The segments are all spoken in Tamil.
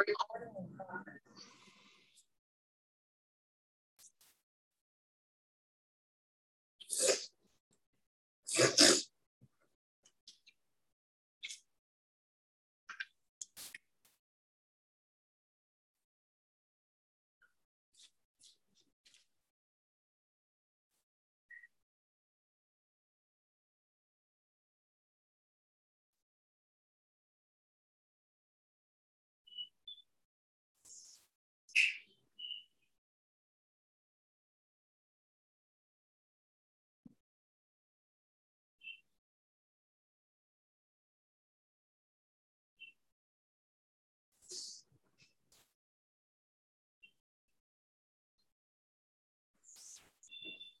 ごめんなさい。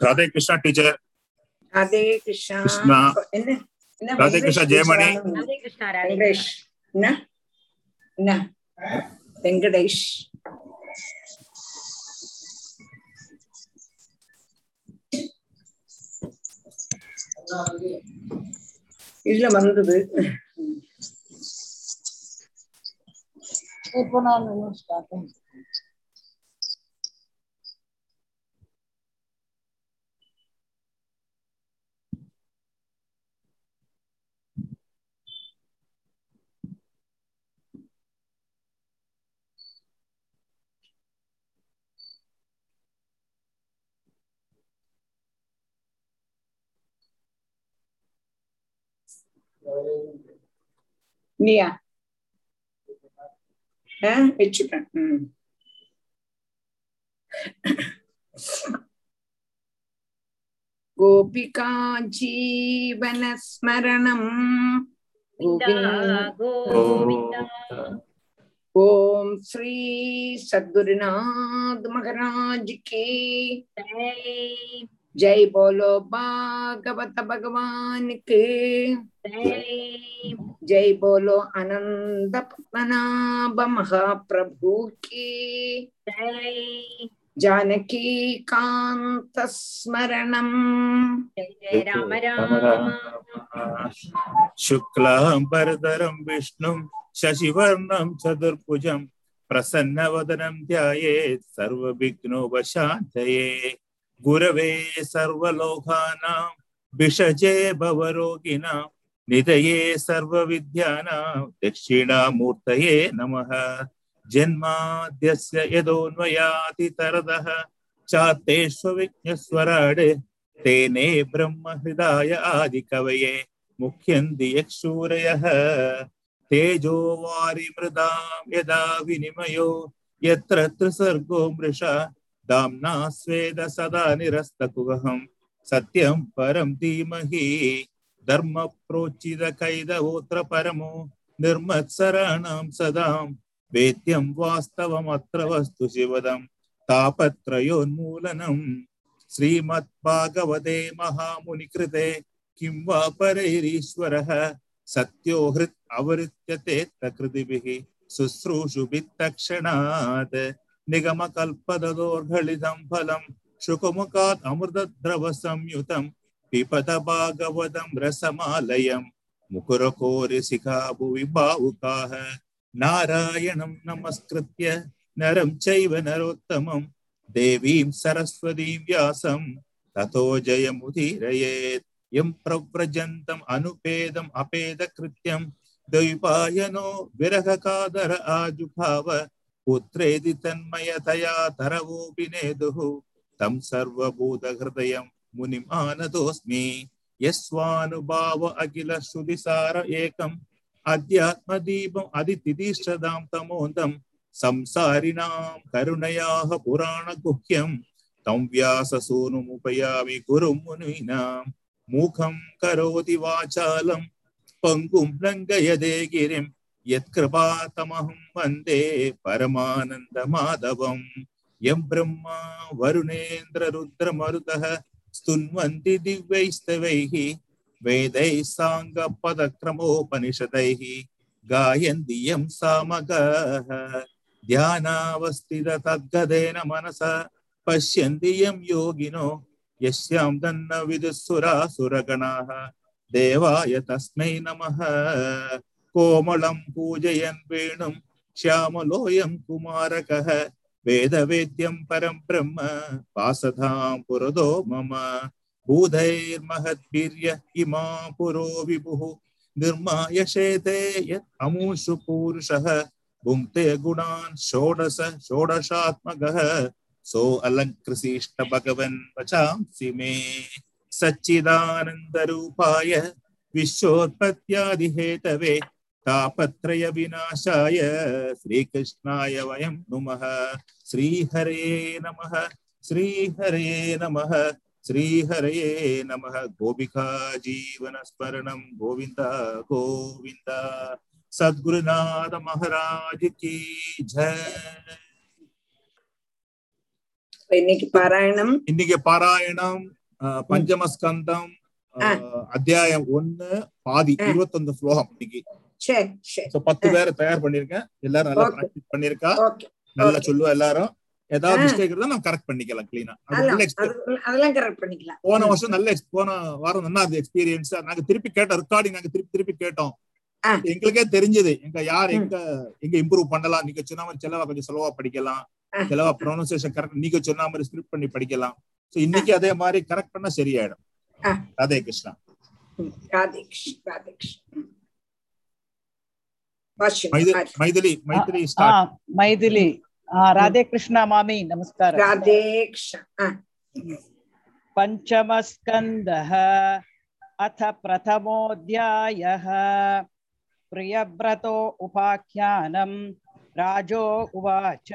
ராதே கிருஷ்ணா டீச்சர் ராதே கிருஷ்ணா கிருஷ்ணா. என்ன என்ன ராதே கிருஷ்ணா, ஜெயமணி. ராதே கிருஷ்ணா ராதே வெங்கடேஷ் என்ன என்ன வெங்கடேஷ் இல்ல வந்தது இப்போ நான் ஸ்டார்ட் ஆ வச்சுட்டேன் ம். கோபிகா ஜீவனஸ்மரணம் கோவிந்த் கோவிந்தா. ஓம் ஸ்ரீ சத்குருநாத் जय बोलो भागवत भगवान के। जय बोलो अनंत पद्मनाभ महाप्रभु की। जानकी कांत स्मरण जय राम राम। शुक्लांबरधरम विष्णु शशिवर्णम चतुर्भुज प्रसन्न वदनम ध्यान सर्विघ्नोपात गुरवे सर्वलोकानां, विषजे भवरोगिणां निधये सर्वविद्यानां, दक्षिणामूर्तये नमः। जन्माद्यस्य यदोन्वयातितरदः चातेष्वविज्ञस्वराड् तेने ब्रह्महृदाय आदिकवये मुह्यन्ति यक्षूरयः। तेजो वारिमृदां यदा विनिमयो, यत्र त्रिसर्गो मृषा दाम्ना स्वेद सदा निरस्तकुहम् सत्यं परं धीमहि, धर्म प्रोचित कैदवोत्र परमो निर्मत्सराणां सदां, वेद्यं वास्तवमत्र वस्तु शिवदं तापत्रयोन्मूलनम् श्रीमद्भागवते महामुनिकृते, किं वा परैरीश्वरः, सत्यो हृत् अवृत्यते प्रकृतिभिः शुश्रूषुभित्तक्षणात् निगमकल्पदोर्घलितं फलं शुकमुखात् अमृतद्रवसंयुतं पिबत भागवतं रसमालयं मुकुरकोरिशिखा भुवि भावुकाः नारायणं नमस्कृत्य नरं चैव देवीं सरस्वतीं व्यासं ततो जयमुदीरयेत्। यं प्रव्रजन्तम् अनुपेदम् अपेदकृत्यं। आजुभाव। पुत्रेदि तन्मयतया तरवोऽपि नेदुः। तं सर्वभूतहृदयं मुनिम् आनतोऽस्मि यस्वानुभाव अखिल श्रुतिसार एकम्। अध्यात्मदीपम् अदितिदिष्टदां तमोदं संसारिणां करुणयाः पुराणगुह्यं। तं व्याससूनुमुपयामि गुरुं मुनीनां। मूखं करोति वाचालं। पङ्गुं लङ्घयदे गिरिं यत्कृपातमहं वंदे परमानन्दमाधवम्। यं ब्रह्मा वरुणेन्द्ररुद्रमरुतः स्तुन्वन्ति दिव्यैस्तवैः, वेदैः साङ्गपदक्रमोपनिषदैः, गायन्ति यं सामगः। ध्यानावस्थित तद्गदेन मनसा, पश्यन्ति यं योगिनो, यस्यां दन्न विदुःसुरासुरगणाः देवाय तस्मै नमः। कोमलं पूजयन् वेणुं श्यामलोऽयं कुमारकः वेदवेद्यं परं ब्रह्म वासधां पुरदो मम भूधैर्महद्भिर्य इमा पुरो विभुः निर्मायशेते यत् अमूषु पूरुषः भुङ्क्ते गुणान् षोडश षोडशात्मकः सो अलङ्कृशिष्ट भगवन् वचांसि मे सच्चिदानन्दरूपाय विश्वोत्पत्त्यादिहेतवे तापत्रय विनाशाय श्रीकृष्णाय वयं नुमः श्रीहरे नमः श्रीहरे नमः श्रीहरये नमः गोपिका जीवनस्मरणं गोविन्द गोविन्द सद्गुरुनाथ महाराज की जय இன்னைக்கு பாராயணம் இன்னைக்கு பாராயணம் அஹ், பஞ்சமஸ்கந்தம் அஹ், அத்தியாயம் ஒண்ணு பாதி ஆ. இருபத்தொன்னு ஸ்லோகம் இன்னைக்கு சரி சரி. பத்து பேரை தயார் பண்ணிருக்கேன் எல்லாரும் நல்லா. பிராக்டிஸ் பண்ணிருக்கா நல்லா. சொல்லுவா எல்லாரும். ஏதாவது. மிஸ்டேக் இருந்தா நம்ம கரெக்ட் பண்ணிக்கலாம் கிளீனா அதெல்லாம் அது- அதெல்லாம் கரெக்ட் பண்ணிக்கலாம். போன வருஷம் நல்ல போன வாரம் நல்லா அது எக்ஸ்பீரியன்ஸ் நாங்க திருப்பி கேட்டோம் ரெக்கார்டிங் நாங்க திருப்பி திருப்பி கேட்டோம். எங்களுக்கே தெரிஞ்சது. எங்க யார். எங்க எங்க இம்ப்ரூவ் பண்ணலாம்? நீங்க சொன்ன மாதிரி செலவா கொஞ்சம் செலவா படிக்கலாம். செலவா ப்ரொனன்சியேஷன் கரெக்ட் நீங்க சொன்ன மாதிரி ஸ்கிரிப்ட் பண்ணி படிக்கலாம். சோ இன்னைக்கு அதே மாதிரி கரெக்ட் பண்ணா சரியாயிடும். ராதே கிருஷ்ணா. ராதேஷ் வாஷ்யம் मैथिली राधे कृष्ण मामी नमस्कार. राधे पञ्चमस्कन्दः अथ प्रथमोऽध्यायः. प्रियव्रतो उपाख्यानं राजो उवाच.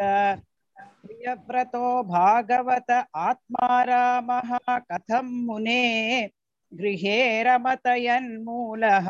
प्रियव्रतो भागवत आत्मा कथम मुने गृहे रमतयन्मूलः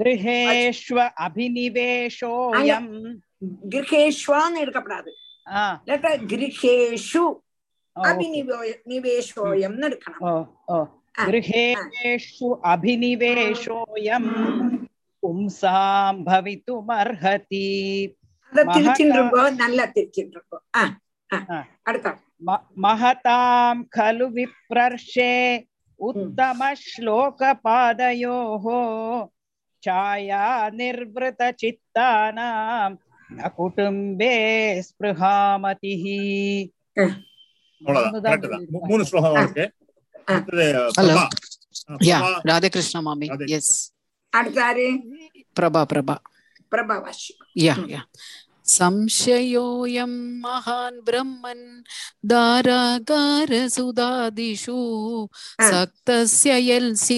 கிரகேஷ்வ அபினிவேஷோயம். கிரகேஷ்வான்னு எடுக்கப்படாது. இல்லாட்டா கிரகேஷு அபினிவேஷோயம்னு எடுக்கணும் கிரகேஷு அபினிவேஷோயம். பும்சாம் பவித்தும் அர்ஹதி அத திருச்சின்றிருக்கோம் நல்லா திருச்சின்றிருக்கோம் மகதாம் கலு விப்ரர்ஷே உத்தம ஸ்லோக பாதையோஹோ छाया निर्वृतचित्तानां न कुटुम्बे स्पृहामतिः அவ்வளவுதான் கரெக்ட் தான் மூ- மூணு ஸ்லோகம் இருக்கு அடுத்தது Hello. பிரபா. ஆ, Yeah, Prabha. Radhe Krishna Mami. Radhe Yes. அடுத்தாரு Prabha Prabha. பிரபாவாஷி Yeah, yeah. संशयोऽयं महान् ब्रह्मन् दारागारसुधादिषु Ah. सक्तस्य यल्सि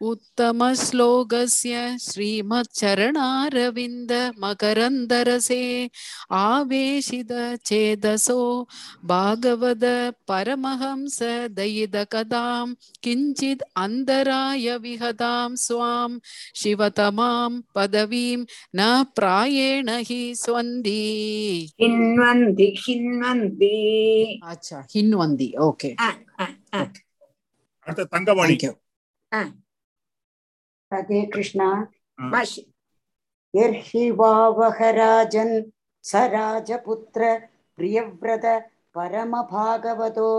उत्तमश्लोकस्य श्रीमच्चरणारविन्द मकरन्दरसे आवेशित चेदसो भागवद परमहंस दयिदकदां किञ्चित् अन्तराय विहतां स्वां शिवतमां पदवीं न प्रायेण हि स्वन्दी ஹின்வந்தி ஹின்வந்தி अच्छा हिन्वन्दी ओके ஆ, ஆ, ஆ. அடுத்து தங்கமணி ஹரே கிருஷ்ணா. பாஷி எர்ஹிவாவகராஜன் சராஜபுத்திர பிரியவிரத பரமபாகவதோ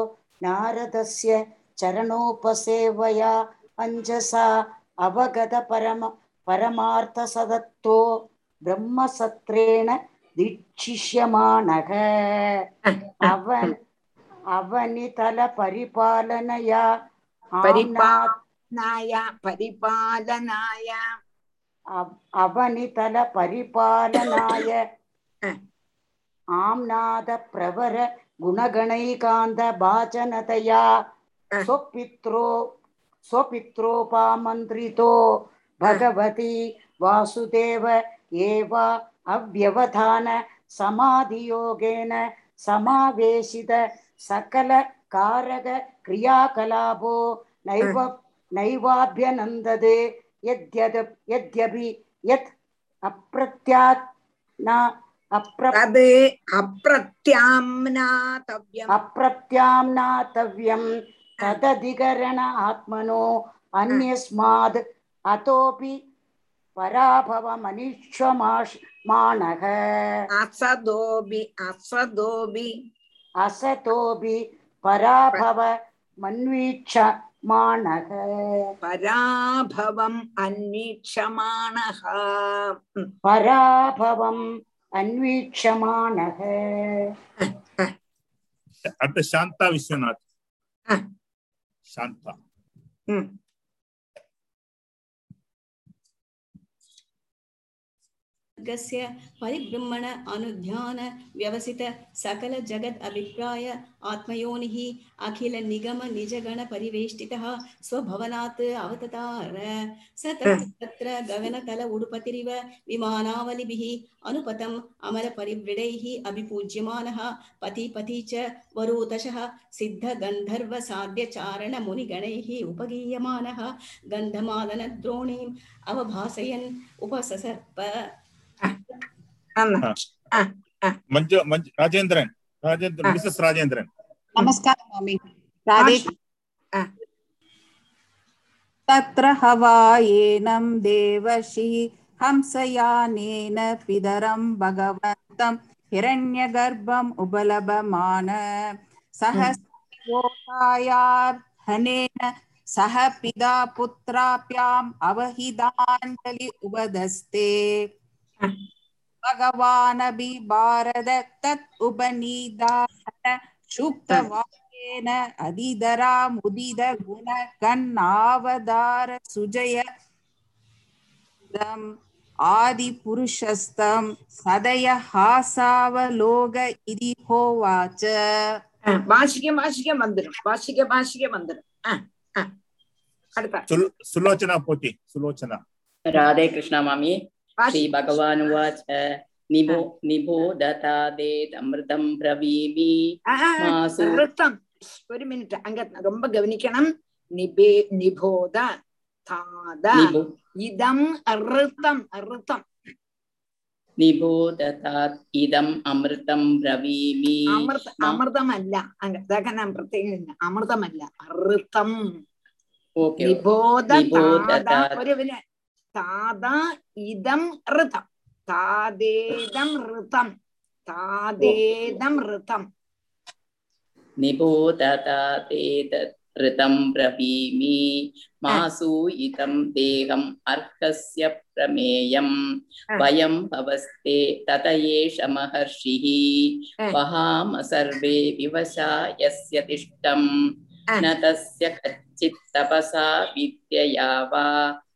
நாரதஸ்ய சரணோபசேவையா அஞ்சசா அவகத பரம பரமார்த்த சதத்தோ பிரம்மசத்ரேண தீட்சிஷ்யமானக. அவன் அவனிதல பரிபாலனையா பரிபாத் अवनितलपरिपालनया परिपा आम्नात् நாய பரிபாலனாய अव- अवनितलपरिपालनाय अ- आम्नादप्रवर गुणगणैकान्तभाजनतया अ- स्वपित्रो स्वपित्रोपामन्त्रितो भगवती वासुदेव एव अव्यवधान समाधियोगेन समावेशित सकलकारक क्रियाकलापो नैव नैवाभ्यनन्दते यद्यद् यद्यपि यत् अप्रत्यात् अप्रत्याम्नातव्यम्। तदधिकरण आत्मनो अन्यस्माद् अतोऽपि पराभवमनिष्यमाणः असदोऽपि असदोऽपि असतोऽपि पराभव मन्वीक्ष மாணக பராபவம் அன்வீட்சமானக பராபவம் அன்வீட்சமானக அடுத்த சாந்தா விஸ்வநாத். சாந்தா. मार्गस्य परिब्रह्मण अनुध्यान व्यवसित सकल जगद अभिप्राय आत्मयोनिः अखिल निगम निजगण परिवेष्टितः स्वभवनात् अवततार स तत्र गगनतल उडुपतिरिव विमानावलिभिः अनुपतम् अमर परिव्रीडैः अभिपूज्यमानः पति पति च वरुतशः सिद्ध गन्धर्व साध्य चारण मुनिगणैः उपगीयमानः गन्धमादनद्रोणीम् अवभासयन् उपससर्प மஞ்சு மஞ்சு ராஜேந்திரன் ராஜேந்திரன் ஆ. மிஸ்ஸஸ் ராஜேந்திரன் नमस्कारः मामि राधे வாஷி. ஆ. तत्र हवायेनं देवशी हंसयानेन पितरं भगवन्तं हिरण्यगर्भम् उपलभमान सहस्रोकायार्हनेन सह पिता पुत्राभ्याम् अवहिताञ्जलि उपदस्ते भगवानपि भारत तत् उपनीदान सूक्तवाक्येन अधिधरा मुदित गुण कन्नावतार सुजय आदिपुरुषस्तं सदय हासावलोक इति होवाच ஆ, வாசிக்க வாசிக்க வந்துடும் வாசிக்க வாசிக்க வந்துடும் ஆ, ஆ. அடுத்த சுல் சுலோச்சனா போத்தி சுலோச்சனா राधे कृष्णा मामी வாசி श्रीभगवानुवाच निबो निबोधतादेदमृतं ब्रवीमि ஆஹா, मासु ரித்தம் ஒரு மினிட் அங்க ரொம்ப கவனிக்கணும் நிபே நிபோத தாத निबो இதம் ரித்தம் ரித்தம் നിബോധതാത് ഇതം അമൃതം ബ്രവീമി അമൃത അമൃതമല്ല അങ്ങ- ഇതൊക്കെ ഞാൻ പ്രത്യേകം ഇല്ല. അമൃതമല്ല ഋതം ഓക്കെ നിബോധ നിബോധ താത താത. ഒരു പിന്നെ താതാ ഇതം ഋതം. താതേതം ഋതം. താതേതം ഋതം. निभूततातेतृतं ब्रवीमि मासूयितं देहम् अर्हस्य प्रमेयं वयं भवस्ते तत एष महर्षिः वहाम सर्वे विवशा यस्य तिष्ठं न तस्य कच्चित् तपसा विद्यया वा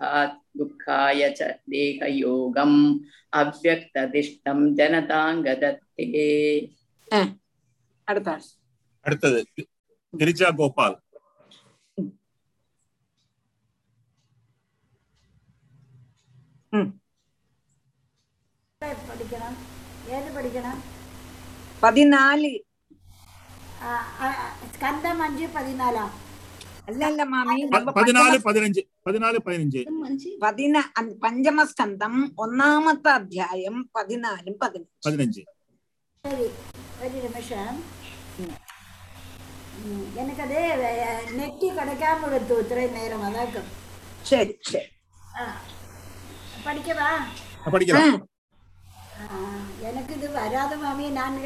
दुःखात् दुःखाय च देहयोगम् அவ்வக்ததிஷ்டம் ஜனதாங்கதத்தே அடுத்தாள் அடுத்தது கிரிஜா கோபால் பதினாலு ஸ்கந்தம் அஞ்சு பதினாலாம் அல்ல அல்ல மாமி பதினாலு பதினஞ்சு பதினாலு பதினഞ്ച് പതിന പഞ്ചമസ്കന്ധം ഒന്നാമത്തെ അധ്യായം പതിനാലും പതിനഞ്ച്. പതിനഞ്ച്. சரி ஒரு நிமிஷம் எனக்கு அது நெட்டி கிடைக்காம ஒரு து- துறை நேரமாக தான் இருக்கும் ശരി ശരി. ஆ. படிக்கவா അ, പഠിക്കണം எனக்கு இது வராத மாமி நான்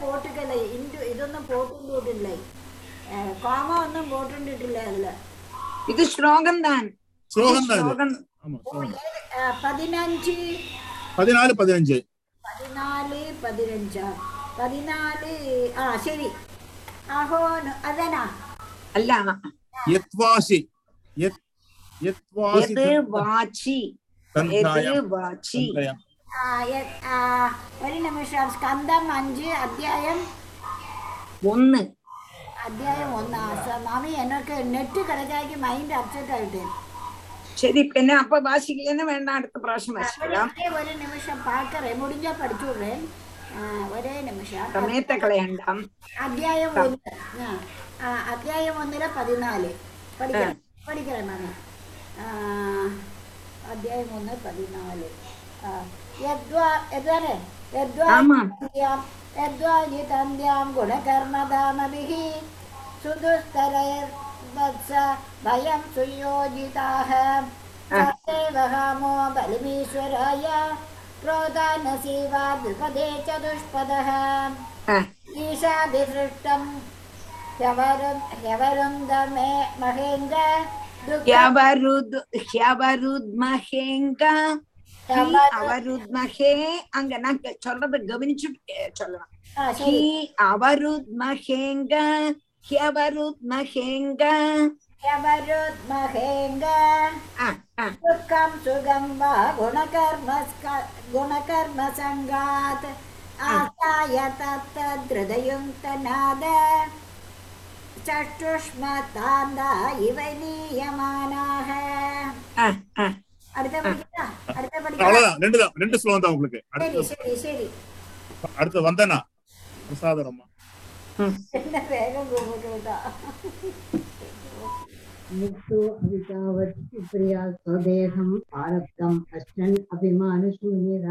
போட்டுக்கலை இந்து இதொன்னும் போட்டு இல்லை காமா வந்து போட்டுட்டு இல்ல அதுல இது ஸ்லோகம் தான் ஸ்லோகம் தான் பதினஞ்சு பதினாலு பதினஞ்சு பதினாலு பதினஞ்சா பதினாலு ஆ சரி ஆஹோ அதானா அல்ல யத்வாசி யத் யத்வாசி வாச்சி வாச்சி ஒரு நிமிஷம் ஸ்கந்தம் அஞ்சு அத்தியாயம் ஒன்னு അധ്യായം ഒന്ന് മാമി എന്നൊക്കെ നെറ്റ് കിടക്കാക്കി മൈൻഡ് അപ്സെറ്റ് ആയിട്ട്. ശരി പിന്നെ അപ്പൊ വാശിക്കുന്ന വേണ്ട അടുത്ത പ്രാവശ്യം വാശിക്കാം ഒരു നിമിഷം പാക്കറേ മുടിഞ്ഞ പഠിച്ചോളേ ഒരേ നിമിഷം സമയത്തെ കളയണ്ട. അധ്യായം ഒന്ന് അധ്യായം ഒന്നിലെ പതിനാല്. പഠിക്കണം പഠിക്കണേ മാമി. അധ്യായം ഒന്ന് പതിനാല്. യദ്വാ യദ്വാ യദ്വാ ഗുണകർണധാമഭിഹി सुदुस्तरैर्वत्सभयं सुयोजिताः। कामो बलिमीश्वराय क्रोधानसि वा द्विपदे चतुष्पदः ईशाभिसृष्टं ह्यवरुन् அங்க சொல்றத கவனிச்சு சொல்லலாம் ஹியவருத்மஹேங்க ஹியவருத்மஹேங்க துக்கம் சுகம் வா குணகர்ம குணகர்ம சங்காத் ஆசாய தத்தத்ருதயும் தநாத சஷ்டுஷ்மதாந்தா இவை நீயமானாக அடுத்த படிக்கிறா? அடுத்த படிக்கிறா? ரெண்டு தான் ரெண்டு ஸ்லோகம் தான் உங்களுக்கு. சரி சரி சரி. அடுத்து வந்தனா? பிரசாதரம்மா വേഗം മുക്തോ അവിതാവത് അഭിമാനശൂന്യത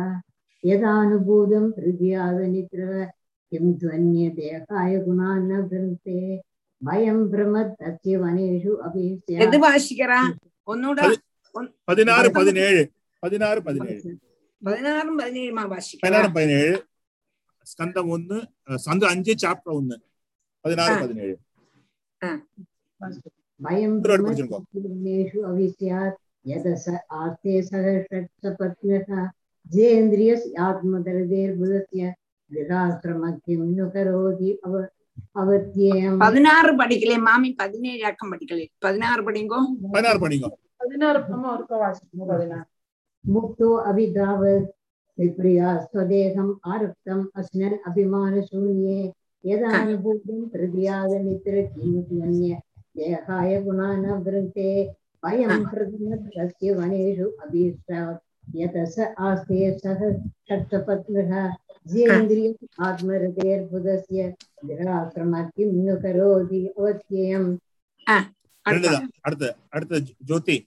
യഥാനുഭൂതം ഹൃദയാതനിത്ര കിം ഗുണാന്ന ഭ്രമത്തെ ഭയം ഭ്രമത് അത്യവനേഷു പതിനേഴ്. പതിനാറ് പതിനേഴ്. പതിനാറും പതിനേഴ്. ஸ்கந்தம் ஒன்னு அஹ், ஸ்கந்தம் அஞ்சு சாப்டர் ஒன்னு பதினாறு ஆ. பதினேழு भयं திருவாடு भ्रमत् படிச்சிருக்கோம் तस्य वनेषु अपि स्यात् यद स आस्ते सह षट्सपत्नः जेन्द्रियस् आत्मदरदेर्बुधस्य गृहाश्रमत्यं नु करोति अव अवत्येयम् பதினாறு படிக்கலே மாமி பதினேழு அக்கம் படிக்கலே பதினாறு படிங்கோ பதினாறு படிங்க பதினாறு அம்மா ஒருக்கா வாசிக்கணும் பதினாறு मुक्तो अभिधावत् विप्रिया स्वदेहम् आरक्तम् अस्नन् अभिमानशून्ये यदानुभूतं हृदयागनित्रकिन्य देहाय गुणानवृते वयं हृदयस्य वनेषु अभीष्टात् यत स आस्ते सह षट्सपत्नः जेन्द्रिय आत्महृदयर्बुधस्य निराश्रमः किं नु करोति अवत्ययम् ரெண்டுதான் அடுத்து அடுத்து ஜோதி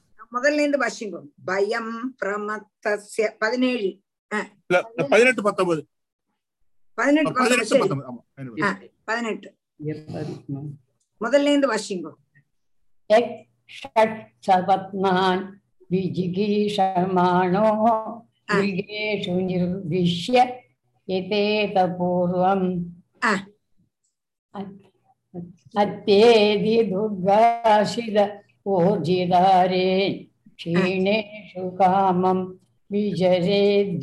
முதல்ல இருந்து வாசிங்க பயம் பிரமத்தஸ்ய பதினேழு அஹ், இல்ல, பதினெட்டு பத்தொன்பது பதினெட்டு பத்தொன்பது, பதினெட்டு சரி. பத்தொன்பது ஆமா பதினெட்டு. அஹ், பதினெட்டு முதல்ல இருந்து வாசிங்க षट् सपत्नान् विजिगीषमाणो मृगेषु निर्विश्य एतेत पूर्वम् अत्येदि दुर्गाशिद ओर्जिदारे हाँ। क्षीणेषु कामं विजरेद्भिपश्चेत्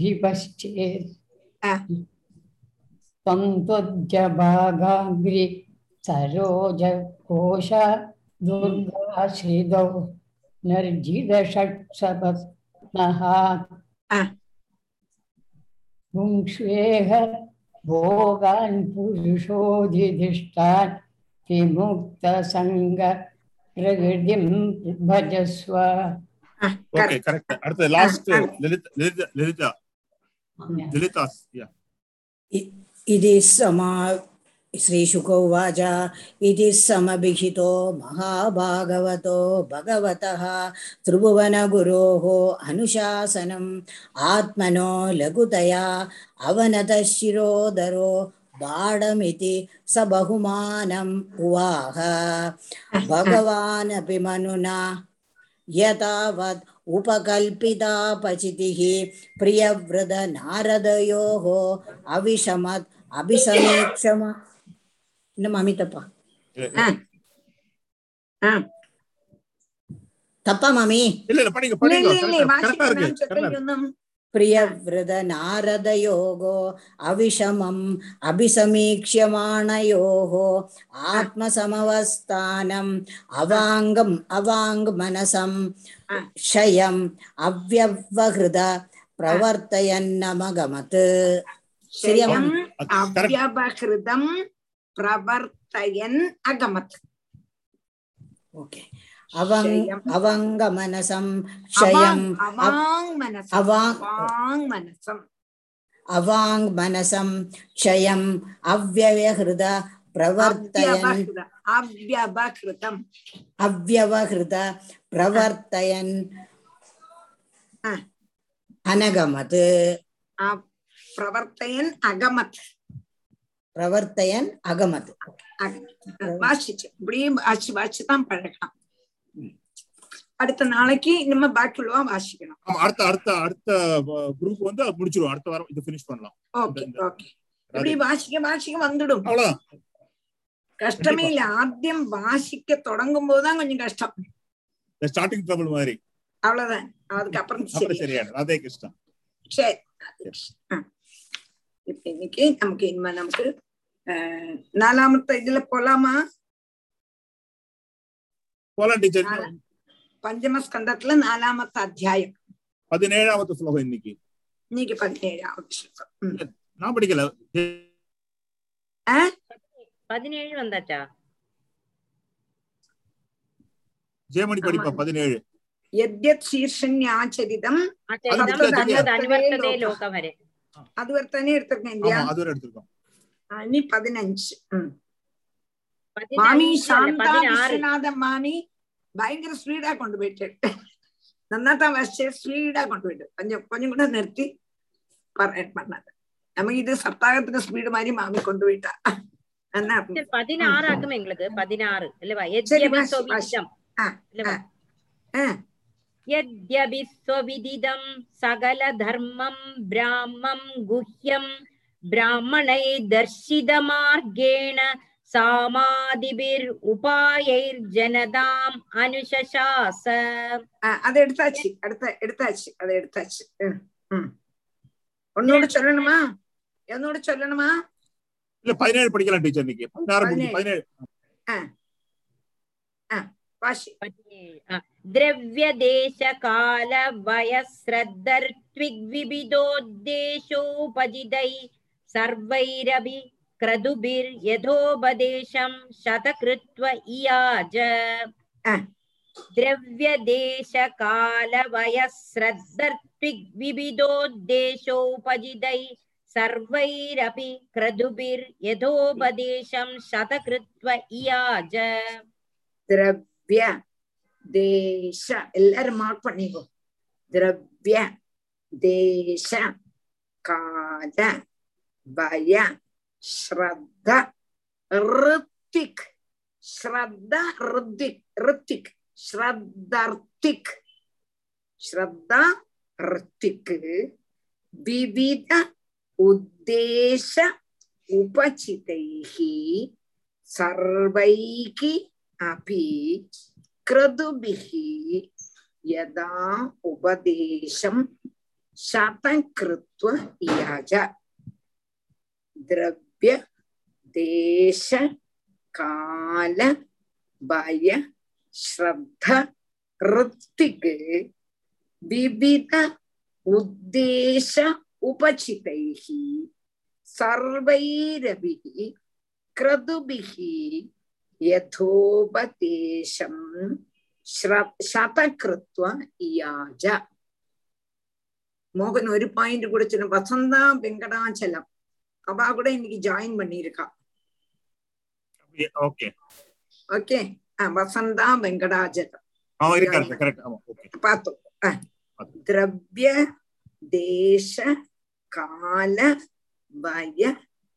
हाँ। त्वं त्वद्यभागाग्रि सरोजघोष दुर्गाश्रिदौ हाँ। भोगान् विमुक्तसङ्ग प्रकृतिं भजस्व ஓகே கரெக்ட் அடுத்து லாஸ்ட் லலிதா லலிதா லலிதா லலிதாஸ் யா इति समा श्रीशुक उवाच इति समभिहितो महाभागवतो भगवतः त्रिभुवनगुरोः अनुशासनम् आत्मनो लघुतया अवनतः शिरोदरो बाढमिति स बहुमानम् उवाह भगवानपि मनुना यतावत् उपकल्पितापचितिः प्रियव्रत नारदयोः अविषमत् अभिसमीक्षम இன்னும் மாமி தப்பா தப்பா மாமி இல்ல இல்ல படிங்க இல்ல படிங்க இல்ல இல்ல கரெக்டா வாசிங்க இருக்கு प्रियवृदनारदयोगो अविषमम् अभिसमीक्ष्यमाणयोः आत्मसमवस्थानम् अवाङ्गम् अवाङ्गमनसं क्षयम् अव्यवहृद प्रवर्तयन्नमगमत् अव्यवहृदं प्रवर्तयन् अगमत् ओके okay. அவங்கமனசம் க்ஷயம். அவாங் மனசம் க்ஷயம். அவ்வயஹிருத பிரவர்த்தயன். அவ்வயவஹிருதம் அவ்வயவஹிருத பிரவர்த்தயன். அனகமது. பிரவர்த்தயன் அகமத். பிரவர்த்தயன் அகமது. வாசிச்சு இப்படியே வாசிச்சு. வாசிச்சு தான் பழகலாம். அடுத்த நாளைக்கு நம்ம பாக்கியுள்ளவா வாசிக்கணும். ஆமா அடுத்த அடுத்த அடுத்த குரூப் வந்து முடிச்சிருவோம் அடுத்த வாரம் இது ஃபினிஷ் பண்ணலாம். ஓகே ஓகே இப்படி வாசிக்க வாசிக்க வந்துடும். கஷ்டமே இல்ல. ஆத்தியம் வாசிக்க தொடங்கும் போதுதான் கொஞ்சம் கஷ்டம். ஸ்டார்டிங் ட்ரபிள் மாதிரி. அவ்வளவுதான். அதுக்கப்புறம் அப்புறம் சரி சரியாயிடும். அதே கஷ்டம். சரி. இப்ப இன்னைக்கு நமக்கு இனிமே நமக்கு நாலாமத்த இதுல போலாமா? போலாம் டீச்சர். பஞ்சம ஸ்கந்தத்துல நாலாமத்த அத்தியாயம் பதினேழாவது ஸ்லோகம் இன்னைக்கு இன்னைக்கு பதினேழாவது ஸ்லோகம். நான் படிக்கல? பதினேழு வந்தாச்சா ஜெயமணி படிப்பா பதினேழு யத்யத் சீர்ஷன்யாச்சரிதம் ஆச்சரிதம் அது தன்னது தன்னது அனுவர்த்ததே லோகம். லோகம் வரை அது போயிட்டு நன்னா தான் வச்சு ஸ்பீடா கொண்டு போயிட்டு கொஞ்சம் கொஞ்சம் கூட நிறுத்தி பர- பண்ணாது நமக்கு இது சப்தாகத்துக்கு ஸ்பீடு மாதிரி மாமி கொண்டு போயிட்டா. பதினாறு ஆக்கும் எங்களுக்கு பதினாறு இல்லவா சரி, எத்யவ வாசி, வாசி. சொவிச்சம் ஆ, இல்லவா ஆ. यद्यपि स्वविदितं सकलधर्मं ब्राह्मं गुह्यं ब्राह्मणै दर्शितमार्गेण सामादिभिर् उपायैर्जनताम् अनुशशास அதை எடுத்தாச்சு அடுத்த எடுத்தாச்சு அதை எடுத்தாச்சு ம், ம். ஒன்னோட சொல்லணுமா என்னோட சொல்லணுமா இல்ல பதினேழு படிக்கலாம் டீச்சர் இன்னைக்கு பதினாறு முடிஞ்சு பதினேழு வாசி द्रव्यदेशकालवयस्रद्धर्त्विग्विविधोद्देशोपजितै सर्वैरपि क्रतुभिर्यथोपदेशं शतकृत्व इयाज द्रव्यदेशकालवयस्रद्धर्त्विग्विविधोद्देशोपजितै सर्वैरपि क्रतुभिर्यथोपदेशं शतकृत्व इयाज திரவிய தேச எல்லாரும் மார்க் பண்ணிக்கோ திரவிய தேச கால பய ஸ்ரத்த ரித்திக் ஸ்ரத்த ரித்திக் ரித்திக் ஸ்ரத்தர்த்திக் ஸ்ரத்தா ரித்திக்கு விவித உத்தேச உபசிதைகி சர்வைகி அபி கிருதுபிகி யதா உபதேசம் சதங்கிருத்வ யாஜ திரவ பிராபிய தேச கால பய ஸ்ரத்த ரித்திக்கு விவித உத்தேச உபசிதைஹி சர்வைரபிஹி கிரதுபிஹி யதோபதேசம் ശതകൃത്വ ഇയാജ മോഹൻ ഒരു പോയിന്റ് കുറിച്ചിട്ട് വസന്ത വെങ്കടാചലം. அவா கூட இன்னைக்கு ஜாயின் பண்ணிருக்கா ஓகே ஓகே வசந்தா வெங்கடாஜலம் பார்த்தோம் திரவிய தேச கால வய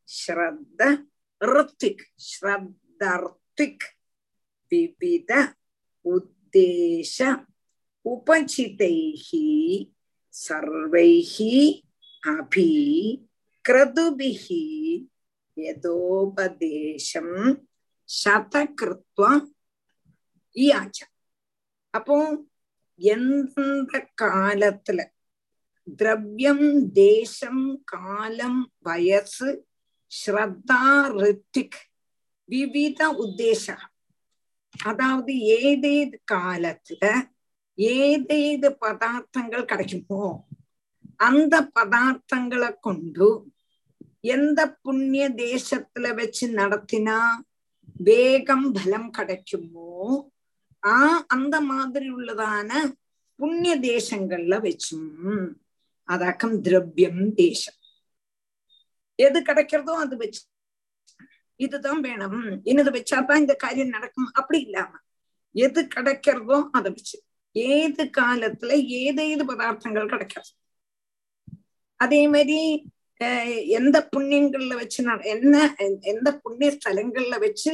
ஸ்ரத்த ரித்திக். ஸ்ரத்தர்த்திக் விவித உத்தேச உபசிதைஹி சர்வைஹி அபி क्रतुभिः यथोपदेशம் சதகிருத்வ ஈயாச்சா அப்போ எந்தெந்த காலத்துல திரவியம் தேசம் காலம் வயசு ஸ்ரத்தா ரித்திக் விவித உத்தேச அதாவது ஏதேது காலத்துல ஏதேது பதார்த்தங்கள் கிடைக்குமோ அந்த பதார்த்தங்களை கொண்டு எந்த புண்ணிய தேசத்துல வச்சு நடத்தினா வேகம் பலம் கிடைக்குமோ ஆ அந்த மாதிரி உள்ளதான புண்ணிய தேசங்கள்ல வச்சும் அதாக்கம் திரவியம் தேசம். எது கிடைக்கிறதோ அது வச்சு. இதுதான் வேணும். இன்னது வச்சாதான் இந்த காரியம் நடக்கும். அப்படி இல்லாம எது கிடைக்கிறதோ அதை வச்சு. ஏது காலத்துல ஏதேது பதார்த்தங்கள் கிடைக்கிறது. அதே மாதிரி எந்த புண்ணியங்கள்ல வச்சு என்ன எந்த புண்ணிய ஸ்தலங்கள்ல வச்சு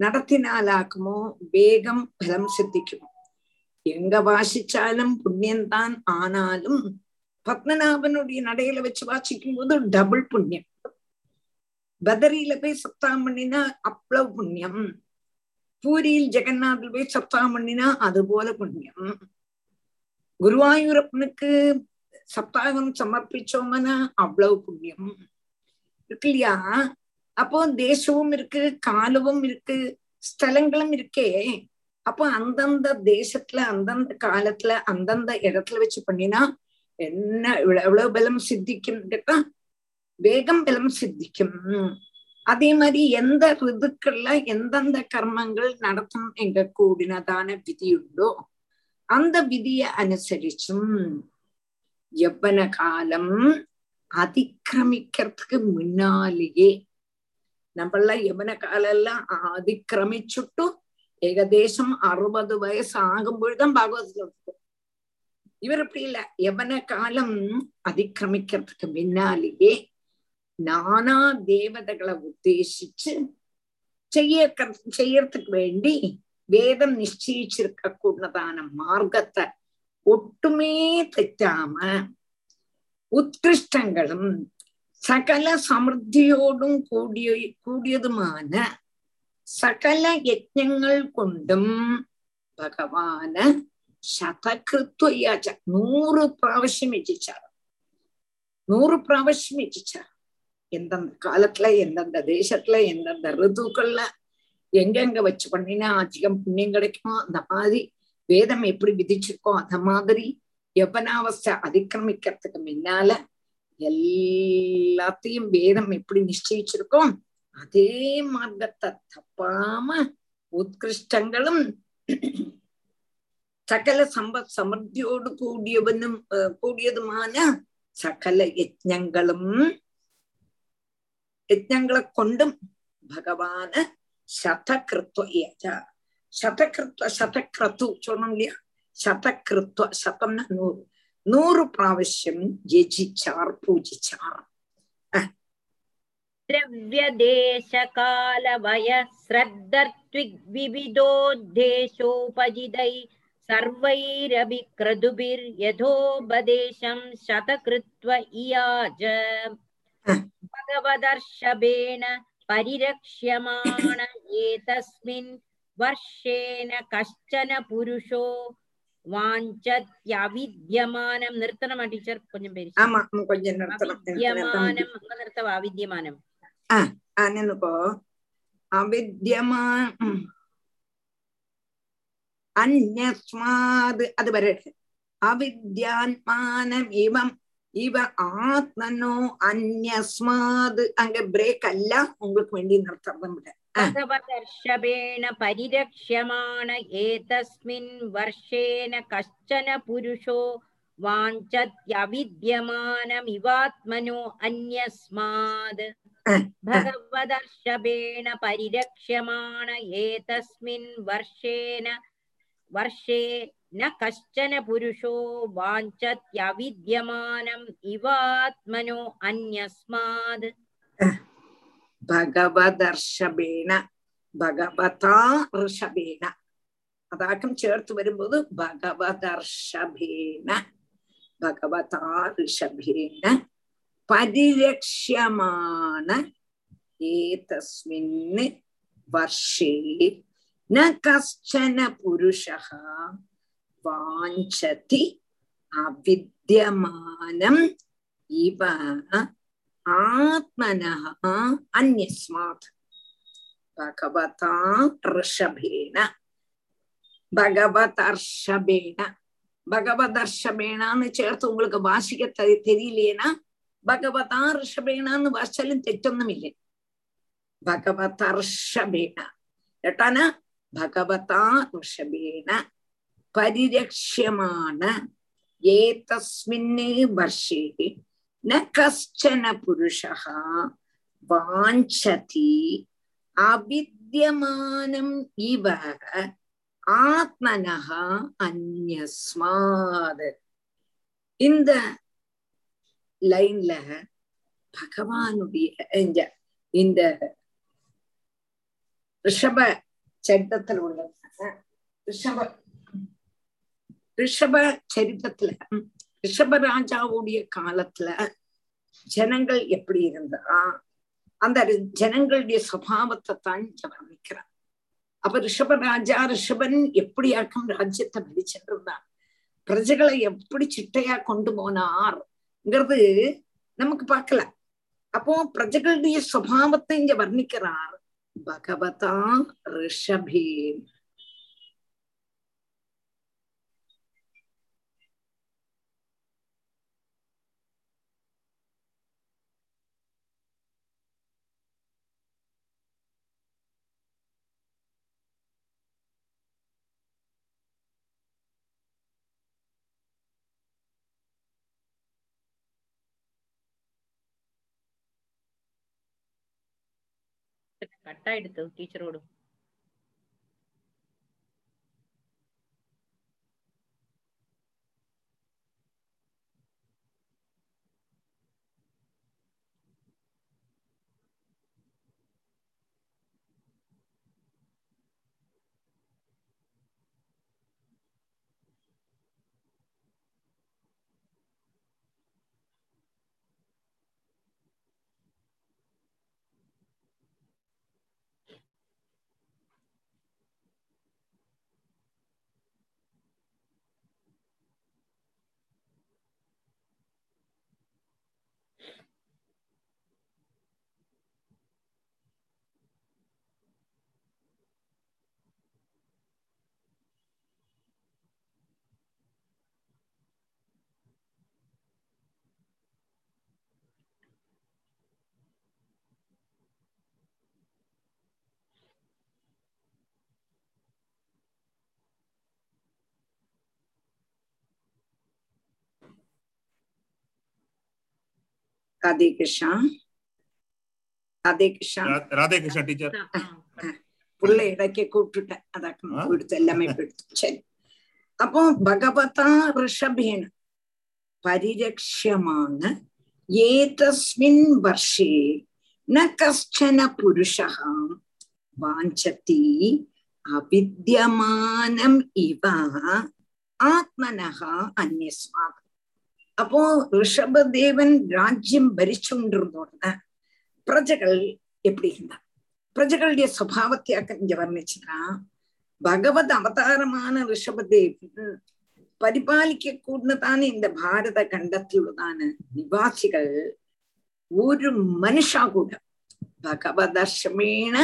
நடத்தினாலாக்குமோ வேகம் பலம் சித்திக்கும். எங்க வாசிச்சாலும் புண்ணியம்தான் ஆனாலும் பத்மநாபனுடைய நடையில வச்சு வாசிக்கும் போது டபுள் புண்ணியம். பதரியில போய் சப்தாம் பண்ணினா அவ்வளவு புண்ணியம். பூரியில் ஜெகநாதில் போய் சப்தாம் பண்ணினா அது போல புண்ணியம். குருவாயூரப்பனுக்கு சப்தாகம் சமர்ப்பிச்சோம்னா அவ்வளவு புண்ணியம். இருக்கு இல்லையா அப்போ தேசமும் இருக்கு காலமும் இருக்கு ஸ்தலங்களும் இருக்கே. அப்போ அந்தந்த தேசத்துல அந்தந்த காலத்துல அந்தந்த இடத்துல வச்சு பண்ணினா என்ன எவ்வளவு பலம் சித்திக்கும் கேட்டா வேகம் பலம் சித்திக்கும். அதே மாதிரி எந்த ரிதுக்கள்ல எந்தெந்த கர்மங்கள் நடத்தணும் எங்க கூடினதான விதியுண்டோ அந்த விதியை அனுசரிச்சும். யவன காலம் அதிக்கிரமிக்கிறதுக்கு முன்னாலேயே. நம்மளாம் யவன காலம் எல்லாம் அதிக்கிரமிச்சுட்டும் ஏகதேசம் அறுபது வயசு ஆகும் பொழுதுதான் பாகவதத்துல இருக்கும். இவர் இப்படி இல்ல. யவன காலம் அதிக்கிரமிக்கிறதுக்கு முன்னாலேயே நானா தேவதைகளை உத்தேசிச்சு செய்ய செய்யறதுக்கு வேண்டி வேதம் நிச்சயிச்சிருக்க கூடதான மார்க்கத்தை ஒட்டுமே தெറ്റാம ഉത്കൃഷ്ടങ്ങളും സകല സമൃദ്ധിയോടും കൂടിയ കൂടിയതുമാണ് സകല യജ്ഞങ്ങൾ കൊണ്ടും ഭഗവാന് ശതകൃത്വയാച്ച നൂറ് പ്രാവശ്യം യജിച്ചാറ് നൂറ് പ്രാവശ്യം യജിച്ചാറ് எந்தெந்த காலத்துல எந்தெந்த தேசத்துல எந்தெந்த ரிதுக்கள்ல எங்கெங்க வச்சு பண்ணினா அதிகம் புண்ணியம் கிடைக்குமோ அந்த மாதிரி வேதம் எப்படி விதிச்சிருக்கோ அத மாதிரி யவனாவஸ்தை அதிக்கிரமிக்கிறதுக்கு முன்னால எல்லாத்தையும் வேதம் எப்படி நிச்சயிச்சிருக்கோ அதே மார்க்கத்தை தப்பாம உத்கிருஷ்டங்களும் சகல சம்பத் சமர்த்தியோடு கூடியவனும் கூடியதுமான சகல யஜ்ஞங்களும் யஜ்ஞங்களை கொண்டும் பகவான சத கிருத்வ சதகிருத்வ சதக்ரத்து சொன்னோம் இல்லையா சதகிருத்வ சதம்னா நூறு நூறு பிராவசியம் யஜிச்சார் பூஜிச்சார் द्रव्यदेशकालवयस्रद्धर्त्विग्विविधोद्देशोपजितै सर्वैरपि क्रतुभिर्यथोपदेशं शतकृत्व इयाज भगवदर्शभेण परिरक्ष्यमाण एतस्मिन् വർഷേണ കശ്ചന പുരുഷോ വാഞ്ചത്യവിദ്യമാനം നിർത്തണമാ ടീച്ചർ കൊഞ്ചം പേര് അവിദ്യമാനം അങ്ങ് നിർത്തവാ അവിദ്യമാനം അവിദ്യമാൻ അന്യസ്മാത് അത് വരട്ടെ അവിദ്യാത്മാനം ഇവം இவ ஆத்மனோ அந்யஸ்மாது அங்க பிரேக் அல்ல உங்களுக்கு வேண்டி நடத்துறதும் இல்லை भगवदर्शभेण परिरक्ष्यमाण एतस्मिन् वर्षेण कश्चन पुरुषो वाञ्छत्यविद्यमानमिवात्मनो अन्यस्माद् भगवदर्शभेण परिरक्ष्यमाण एतस्मिन् वर्षेण वर्षे न कश्चन पुरुषो वाञ्छत्यविद्यमानम् इवात्मनो अन्यस्माद् பகவதர்ஷபேன பகவதா ரிஷபேன அதாக்கம் சேர்த்து வரும்போது பகவதர்ஷபேன பகவதா ரிஷபேன பரிரக்ஷமான ஏதஸ்மின் வர்ஷே ந கஷ்டன புருஷः வாஞ்சதி அவித்யமானம் இவ ആത്മനഃ അന്യസ്മാത് ഭഗവതാ ഋഷഭേണ ഭഗവതർഷഭേണ ഭഗവതർഷഭേണന്ന് ചേർത്ത് உங்களுக்கு வாசிக்க தெரியலையேனா ഭഗവതാ ഋഷഭേണന്ന് വാസിച്ചാലും തെറ്റൊന്നുമില്ല ഭഗവതർഷഭേണ കേട്ടാണ് ഭഗവതാ ഋഷഭേണ പരിരക്ഷ്യമാണ് ഏതസ്മിന് വർഷേ ந கஷ்டன புருஷா வாஞ்சதி அவித்யமானம் இவ ஆத்மனஹ அந்யஸ்மாத் இந்த லைன்ல பகவானுடைய இந்த இந்த ரிஷப சரித்திரத்தில் உள்ள ரிஷப ரிஷப சரித்திரத்துல ரிஷபராஜாவுடைய காலத்துல ஜனங்கள் எப்படி இருந்தா அந்த ஜனங்களுடைய சுவாவத்தை தான் வர்ணிக்கிறார் அப்ப ரிஷபராஜா ரிஷபன் எப்படியாக்கும் ராஜ்யத்தை பலிச்சுட்டு பிரஜைகளை எப்படி சிட்டையா கொண்டு போனார்ங்கிறது நமக்கு பார்க்கல. அப்போ பிரஜைகளுடைய சுவாவத்தை இங்க வர்ணிக்கிறார் பகவதா கட் ஆயிடுத்து டீச்சரோடும் ராதே கிருஷ்ணா ராதே கிருஷ்ணா ராதே கிருஷ்ணா டீச்சர் புள்ள இடைக்க கூப்பிட்டுட்டேன் அதாக்கும் எடுத்து எல்லாமே எடுத்து சரி அப்போ பகவதா ரிஷபேன பரிரக்ஷமான ஏதஸ்மின் வர்ஷே ந கஷ்டன புருஷா வாஞ்சதி அவித்தியமானம் இவ ஆத்மனஹா அந்யஸ்மாத் அப்போ ரிஷபதேவன் ராஜ்யம் பரிச்சுண்டு இருந்தோடனே பிரஜகள் எப்படி இருந்தா? பிரஜகளுடைய சுவாவத்தையாக இங்க வர்ணிச்சுன்னா பகவத் அவதாரமான ரிஷபதேவன் பரிபாலிக்க கூடதான இந்த பாரத கண்டத்திலுள்ளதான நிவாசிகள் ஒரு மனுஷா கூட. பகவதர்ஷமேன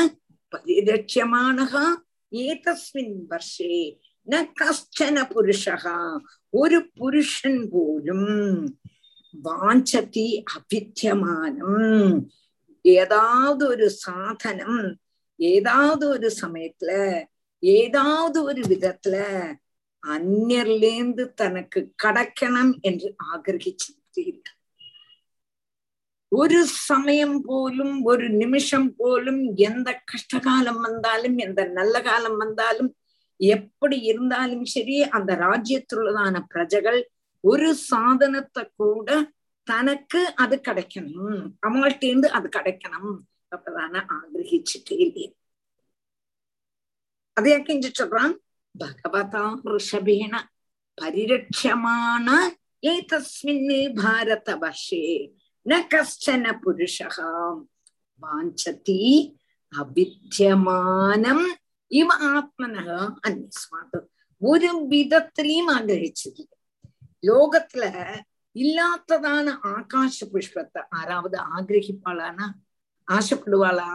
பரிரட்சியமானகா ஏதஸ்மின் வர்ஷே ந கஷ்டன புருஷகா. ஒரு புருஷன் போலும் வாஞ்சதி அபித்தியமானம். ஏதாவது ஒரு சாதனம் ஏதாவது ஒரு சமயத்துல ஏதாவது ஒரு விதத்துல அந்நியர்லேந்து தனக்கு கிடைக்கணும் என்று ஆகிரகிச்சிருக்கிறார் ஒரு சமயம் போலும் ஒரு நிமிஷம் போலும் எந்த கஷ்ட காலம் வந்தாலும் எந்த நல்ல காலம் வந்தாலும் எப்படி இருந்தாலும் சரி அந்த ராஜ்யத்துள்ளதான பிரஜகள் ஒரு சாதனத்தை கூட தனக்கு அது கிடைக்கணும். அவங்கள்ட்டேந்து அது கிடைக்கணும். அப்பதான ஆகிரகிச்சுட்டு இல்லையே அதை யாக்கே சொல்றான் பகவதா ரிஷபேன பரிரட்சமான ஏதஸ்மின் பாரத வர்ஷே ந கஷ்டன புருஷகாம். வாஞ்சதி அவித்தியமானம் ഇവ ആത്മനഹ അന്വേഷമാണ് ഒരു വിധത്തിലെയും ആഗ്രഹിച്ചില്ല ലോകത്തില് இல்லாததான ஆகாஷ புஷ்பத்தை ஆறாவது ஆகிரகிப்பாளானா ஆசைப்படுவாளா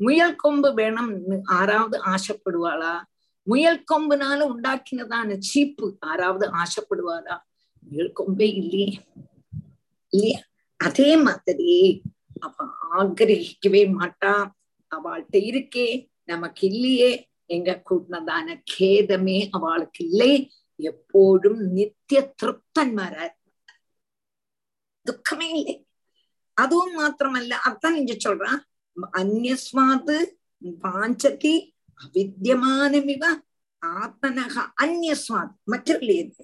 முயல் கொம்பு வேணும்னு ஆறாவது ஆசைப்படுவாளா முயல் கொம்புனால உண்டாக்கினதான சீப்பு ஆறாவது ஆசைப்படுவாளா முயல் கொம்பே இல்லையே இல்லையா அதே மாதிரி அவ ஆகிரகிக்கவே மாட்டா அவள்கிட்ட இருக்கே நமக்கு இல்லையே எங்க கூட்டினதான கேதமே அவளுக்கு இல்லை. எப்போதும் நித்திய திருப்தன்மாரா துக்கமே இல்லை. அதுவும் மாத்திரமல்ல அதான் இங்க சொல்றான். அந்யஸ்மாத் வாஞ்சதி அவித்தியமானமிவ ஆத்மனக அந்யஸ்மாத். மற்றவர்களே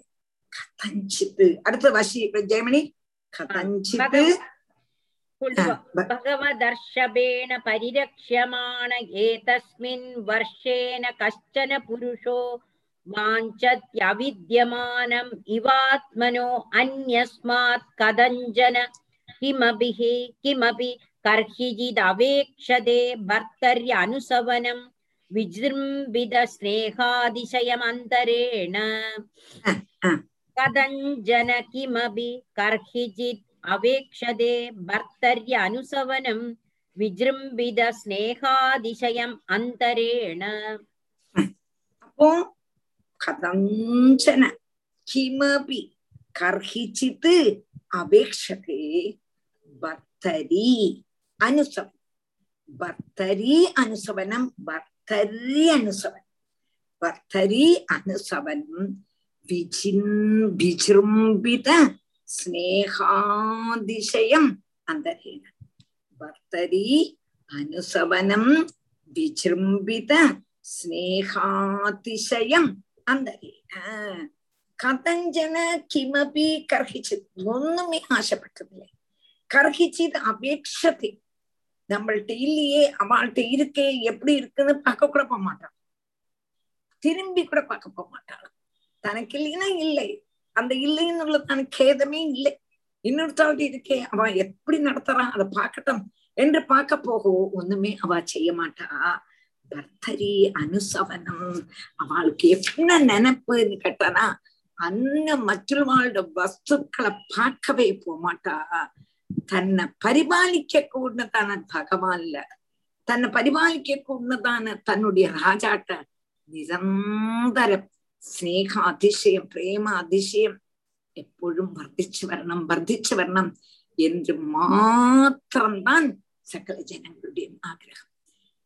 கதஞ்சித்து. அடுத்த வசி ஜெயமணி. கதஞ்சித்து भगवदर्शभेण परिरक्ष्यमाण एतस्मिन् वर्षेण कश्चन पुरुषो वाञ्छत्यविद्यमानम् इवात्मनो अन्यस्मात् कदञ्जन किमपि किमपि कर्हिचिदवेक्षते भर्तर्यनुसवनं विजृम्बितस्नेहातिशयमन्तरेण कदञ्जन किमपि अवेक्षदे भर्तर्य अनुसवनं விஜிரும்பித ஸ்நேகாதிசயம் அந்தரேண அப்போ கதஞ்சன கிமபி கர்ஹிச்சித் அபேக்ஷதே பர்த்தரி அனுசவன் பர்த்தரி அனுசவனம் பர்த்தரி அனுசவன் பர்த்தரி அனுசவனம் விஜின் விஜிரும்பித സ്നേഹാതിശയം അന്തരേണ ഭർത്തരി അനുസവനം വിജൃംഭിത സ്നേഹാതിശയം അന്തരേണ കഥഞ്ചന കിമപി കർഹിച്ചത് ഒന്നുമേ ആശപ്പെട്ടതില്ല கர்ஹிச்சித் அபேட்சத்தை நம்மள்ட்ட இல்லையே அவள்கிட்ட இருக்கே எப்படி இருக்குன்னு பார்க்க கூட போக மாட்டான் திரும்பி கூட பார்க்க போக மாட்டாள் தனக்கு இல்லைன்னா இல்லை அந்த இல்லைன்னுள்ளதான கேதமே இல்லை. இன்னொருத்தாவது இருக்கே அவ எப்படி நடத்துறான் அதை பார்க்கட்டும். என்று பார்க்க போகவோ ஒண்ணுமே அவ செய்ய மாட்டா. பர்த்தரி அனுசவனம். அவளுக்கு என்ன நினைப்புன்னு கேட்டானா அன்ன மற்றவாளோட வஸ்துக்களை பார்க்கவே போமாட்டா தன்னை பரிபாலிக்க கூடதான பகவான்ல தன்னை பரிபாலிக்க கூடதான தன்னுடைய ராஜாட்ட நிரந்தர സ്നേഹ അതിശയം പ്രേമ അതിശയം എപ്പോഴും വർദ്ധിച്ചു വരണം വർദ്ധിച്ചു വരണം என்று மாத்திரம்தான் சகல ஜனங்களுடைய ஆகிரகம்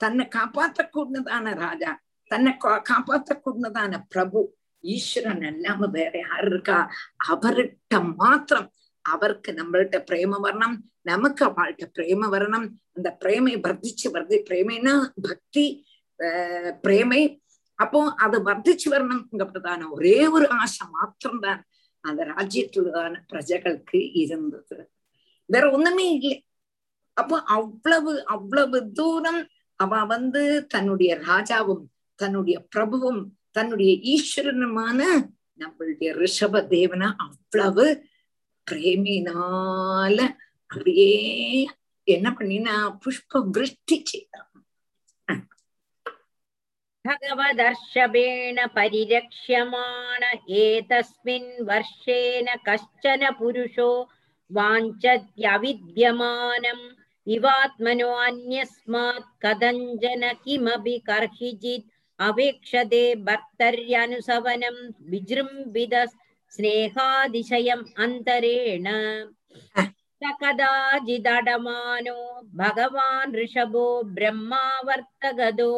தன்னை காப்பாற்றக்கூடதான ராஜா தன்னை காப்பாற்றக்கூடதான பிரபு ஈஸ்வரன் இல்லாம வேற யாரு இருக்கா அவர்கிட்ட மாத்திரம் அவருக்கு நம்மள்ட்ட பிரேம வரணும் நமக்கு அவள்கிட்ட பிரேம வரணும் அந்த பிரேமை வர்த்திச்சு வருது பிரேமைனா பக்தி ஆஹ் பிரேமை அப்போ அது வர்த்திச்சு வரணுங்கிறதான ஒரே ஒரு ஆசை மாத்திரம்தான் அந்த ராஜ்யத்துலதான பிரஜைகளுக்கு இருந்தது. வேற ஒண்ணுமே இல்லை. அப்போ அவ்வளவு அவ்வளவு தூரம் அவ வந்து தன்னுடைய ராஜாவும் தன்னுடைய பிரபுவும் தன்னுடைய ஈஸ்வரனுமான நம்மளுடைய ரிஷப தேவனை அவ்வளவு பிரேமினால அப்படியே என்ன பண்ணினா புஷ்ப விருஷ்டி செய்யறான் भगवदर्शवेण परिरक्ष्यमाण एतस्मिन् वर्षेण कश्चन पुरुषो वाञ्छत्यविद्यमानम् इवात्मनो अन्यस्मात् कथञ्जन किमपि कर्हिचित् अवेक्षते भर्तर्यनुसवनं विजृम्भित स्नेहातिशयम् अन्तरेण स कदाचिदडमानो भगवान् ऋषभो ब्रह्मावर्तगदो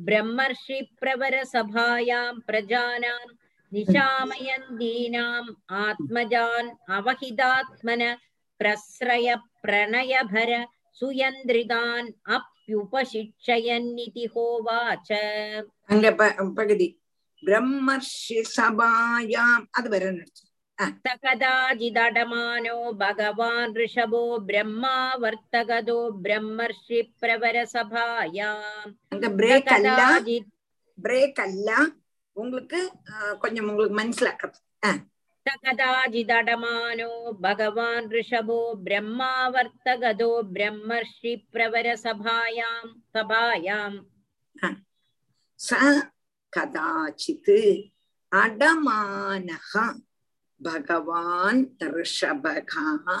ब्रह्मर्षि प्रवरसभायां प्रजानां निशामयन्तीनाम् आत्मजान् अवहितात्मन प्रस्रय प्रणयभर सुयन्द्रितान् अप्युपशिक्षयन्निति होवाच அங்க ப- பகுதி பிரம்மர்ஷி சபாயாம் அது வர நினைச்சு कदाचिदडमानो भगवान् ऋषभो ब्रह्मावर्तगदो ब्रह्मर्षि प्रवरसभायाम् அங்க பிரேக் அல்ல कदाचित् பிரேக் அல்ல உங்களுக்கு ஆஹ், கொஞ்சம் உங்களுக்கு மனசிலாக்கிறது कदाचिदडमानो भगवान् ऋषभो ब्रह्मावर्तगदो ब्रह्मर्षि प्रवरसभायां सभायाम् ச கதாச்சித் அடமானக பகவான் ரிஷபகா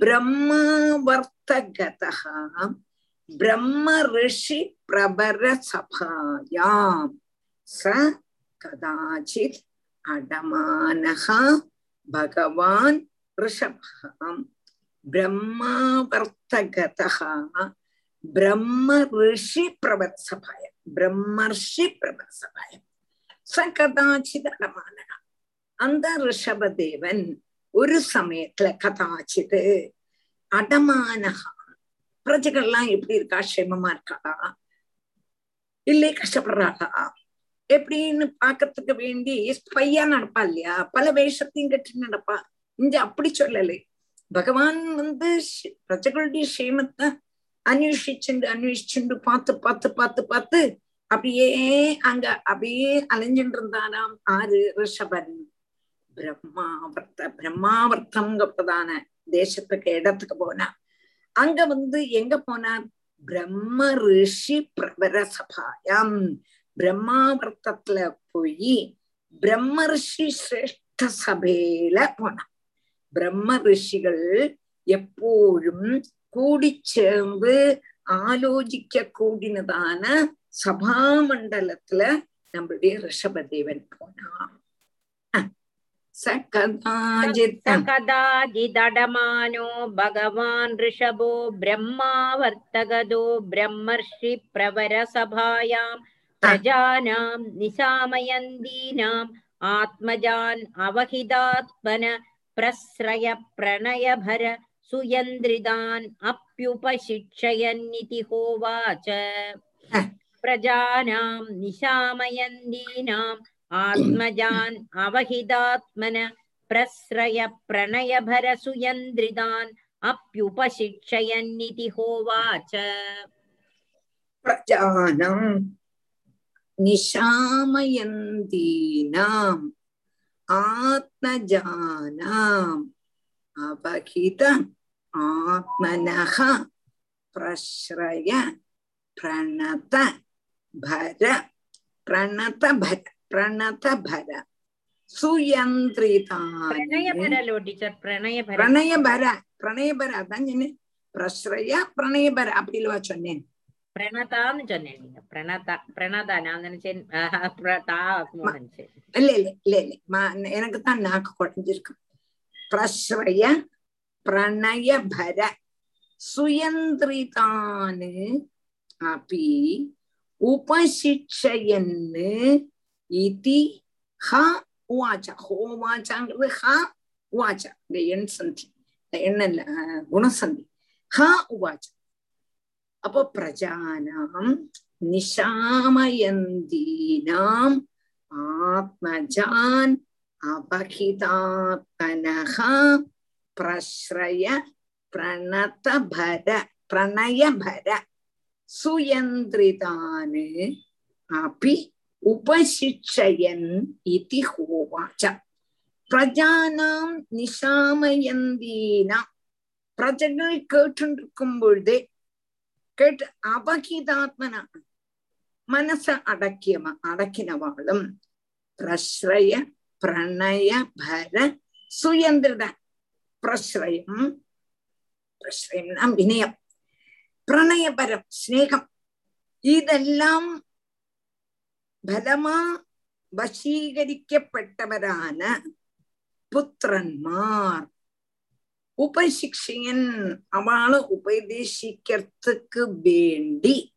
பிரம்மவர்த்தகதா பிரம்ம ரிஷி பிரபர சபாயாம். ச கதாச்சித் அடமானகா பகவான் ரிஷபகாம். பிரம்மாவர்த்தகதः பிரம்ம ரிஷி பிரபத் சபாயம். பிரம்மர்ஷி பிரபத் சபாயம். ச கதாச்சித் அடமானக அந்த ரிஷபதேவன் ஒரு சமயத்துல கதாச்சித் அடமானகா. பிரஜைகள்லாம் எப்படி இருக்கா? க்ஷேமமா இருக்காளா? இல்லை கஷ்டப்படுறாளா? எப்படின்னு பாக்கிறதுக்கு வேண்டி பையா நடப்பா இல்லையா? பல வேஷத்தையும் கட்டி நடப்பா. இங்க அப்படி சொல்லலை. பகவான் வந்து பிரஜைகளுடைய க்ஷேமத்தை அன்வேஷிச்சுண்டு அன்வேஷிச்சுண்டு பார்த்து பார்த்து பார்த்து பார்த்து அப்படியே அங்க அப்படியே அலைஞ்சுட்டு இருந்தாராம் ஆறு ரிஷபன். பிரம்மாவர்த்த பிரம்மாவர்த்தம்ங்கிறதான தேசத்துக்கு இடத்துக்கு போனா அங்க வந்து எங்க போனார் பிரம்ம ரிஷி பிரபர சபாயம். பிரம்மாவர்த்தத்துல போய் பிரம்ம ரிஷி சிரேஷ்ட சபையில போனார் பிரம்ம ரிஷிகள் எப்போழும் கூடி சேர்ந்து ஆலோசிக்க கூடினதான சபாமண்டலத்துல நம்மளுடைய ரிஷபதேவன் போனான். सकदाजिदडमानो भगवान्षभो ऋषभो ब्रह्मावर्तगदो ब्रह्मर्षिप्रवरसभायां प्रजानां निशामयन्दीनाम् आत्मजान् अवहिदात्मन प्रस्रय प्रणयभर सुयन्द्रिदान् अप्युपशिक्षयन्निति होवाच। प्रजानां निशामयन्दीनाम् आत्मजान् अवहितात्मन प्रस्रय प्रणयभर सुयन्द्रितान् अप्युपशिक्षयन्निति होवाच। प्रजानां निशामयन्तीनाम् आत्मजानाम् अवहित आत्मनः प्रश्रय प्रणत भर प्रणत भर பிரணதபர சுயந்திரிதானயபரலோ டீச்சர் பிரணயபர பிரணயபர பிரணயபர அதான் சொன்னேன் பிரஸ்ரய பிரணயபர அப்படி இல்லவா சொன்னேன் பிரணதான்னு சொன்னேன் நீங்க பிரணதா பிரணதா நான் நினைச்சேன் இல்ல இல்ல இல்ல இல்ல எனக்கு தான் நாக்கு குறைஞ்சிருக்கு பிரஸ்ரய பிரணயபர சுயந்திரிதானு அப்படி உபசிட்சையன்னு இதி ஹ உவாச்ச. ஹோவாச்சாங்கிறது ஹ உவாச்சா. இந்த எண் சந்தி. இந்த எண்ணல்ல அஹ், குணசந்தி. ஹா உவாச்ச. அப்போ பிரஜானாம் நிஷாமயந்தீனாம் ஆத்மஜான் அபகிதாத்மனः பிரஸ்ரய பிரணதபர பிரணயபர. சுயந்திரிதானு अपि உபசிஷயன் இதி ஹோவாச்ச பிரஜானாம் நிஷாமயந்தீனா பிரஜைகள் கேட்டுருக்கும் பொழுதே கேட்டு அபகிதாத்மனா மனச அடக்கியவ அடக்கினவாளும் பிரஸ்ரய பிரணய பர சுயந்திரத பிரஸ்ரயம் பிரஸ்ரயம்னா வினயம் பிரணயபரம் ஸ்நேகம் இதெல்லாம் பலமா வசீகரிக்கப்பட்டவரான புத்திரன்மார். உபசிக்ஷியன் அவளை உபதேசிக்கிறதுக்கு வேண்டி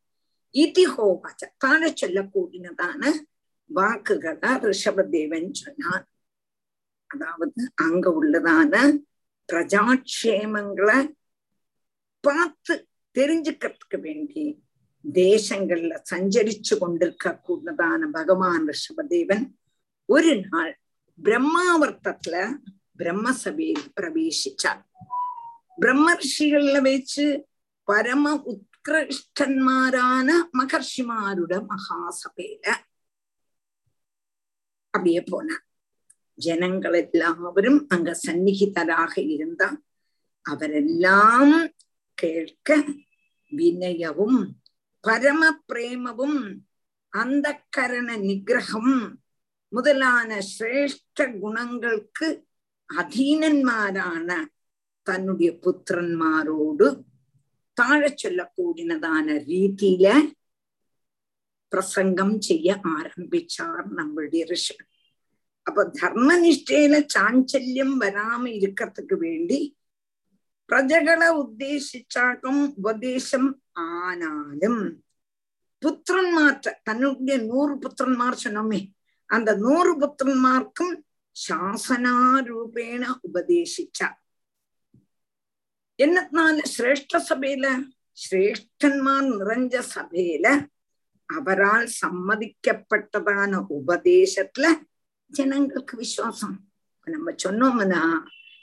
இதிஹோவாச்ச தானே சொல்லக்கூடினதான வாக்குகளை ரிஷபதேவன் சொன்னான். அதாவது அங்க உள்ளதான பிரஜாட்சேமங்களை பார்த்து தெரிஞ்சுக்கிறதுக்கு வேண்டி தேசங்கள்ல சஞ்சரிச்சு கொண்டிருக்க கூடதான பகவான் ரிஷபதேவன் ஒரு நாள் பிரம்மாவர்த்தத்துல பிரம்மசபையில் பிரவேசிச்சார் பிரம்ம ரிஷிகள்ல வச்சு பரம உத்கிருஷ்டன்மாரான மகர்ஷிமாருட மகாசபையில அப்படியே போனார் ஜனங்கள் எல்லாவரும் அங்க சந்நிகிதராக இருந்தா அவரெல்லாம் கேட்க வினயவும் பரம பிரேமவும் அந்த கரண நிகிரகம் முதலான சிரேஷ்ட குணங்களுக்கு அதீனன்மாரான தன்னுடைய புத்திரன்மாரோடு தாழ சொல்லக்கூடியதான ரீதியில பிரசங்கம் செய்ய ஆரம்பிச்சார் நம்மளுடைய ரிஷி. அப்ப தர்மனிஷ்டையில சாஞ்சல்யம் வராம இருக்கிறதுக்கு வேண்டி பிரஜகளை உத்தேசிச்சாக்கும் உபதேசம் ஆனாலும் புத்திரன்மார்ட்ட தன்னுடைய நூறு புத்திரன்மார் சொன்னோமே அந்த நூறு புத்திரன்மார்க்கும் சாசனாரூபேண உபதேசிச்சார் என்னத்தினால சிரேஷ்ட சபையில சிரேஷ்டன்மார் நிறைஞ்ச சபையில அவரால் சம்மதிக்கப்பட்டதான உபதேசத்துல ஜனங்களுக்கு விசுவாசம் நம்ம சொன்னோம்னா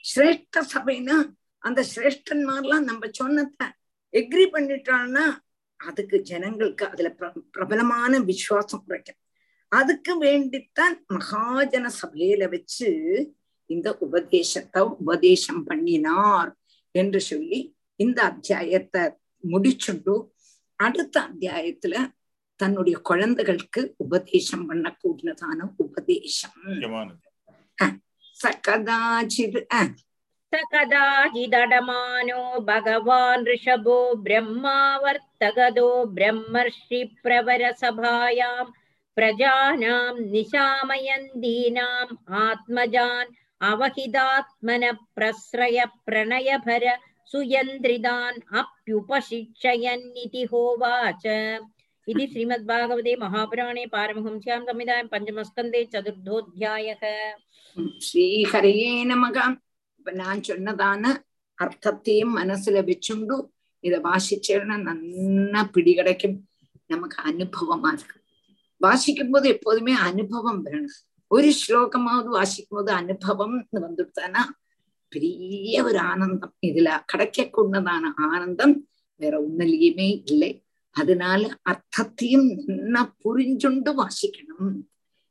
சிரேஷ்ட சபைனா அந்த சிரேஷ்டன்மார்லாம் நம்ம சொன்னத எக்ரி பண்ணிட்டான்னா அதுக்கு ஜனங்களுக்கு அதுல பிர- பிரபலமான விசுவாசம் கிடைக்கும் அதுக்கு வேண்டித்தான் மகாஜன சபையில வச்சு இந்த உபதேசத்தை உபதேசம் பண்ணினார் என்று சொல்லி இந்த அத்தியாயத்தை முடிச்சுட்டு அடுத்த அத்தியாயத்துல தன்னுடைய குழந்தைகளுக்கு உபதேசம் பண்ணக்கூடியதான உபதேசம். சகதாச்சித் वर्तकदा हि दडमानो भगवान् ऋषभो ब्रह्मा वर्तगदो ब्रह्मर्षिप्रवरसभायां प्रजानां निशामयन्दीनाम् आत्मजान् अवहिदात्मनप्रश्रयप्रणयभर सुयन्द्रिदान् अप्युपशिक्षयन्निति होवाच। इति श्रीमद्भागवते महापुराणे पारमहंस्यां संविधाय पञ्चमस्कन्दे चतुर्थोऽध्यायः। श्रीहरये नमः। நான் சொன்னதான அர்த்தத்தையும் மனசுல வச்சுண்டு இத வாசிச்சேன்னா நன்னா பிடி கிடைக்கும் நமக்கு அனுபவமா இருக்கு வாசிக்கும் போது எப்போதுமே அனுபவம் வேணும் ஒரு ஸ்லோகமாவது வாசிக்கும் போது அனுபவம் வந்துட்டானா பெரிய ஒரு ஆனந்தம் இதுல கிடைக்கக்கூடதான ஆனந்தம் வேற ஒன்னிலையுமே இல்லை அதனால அர்த்தத்தையும் நல்லா புரிஞ்சுண்டு வாசிக்கணும்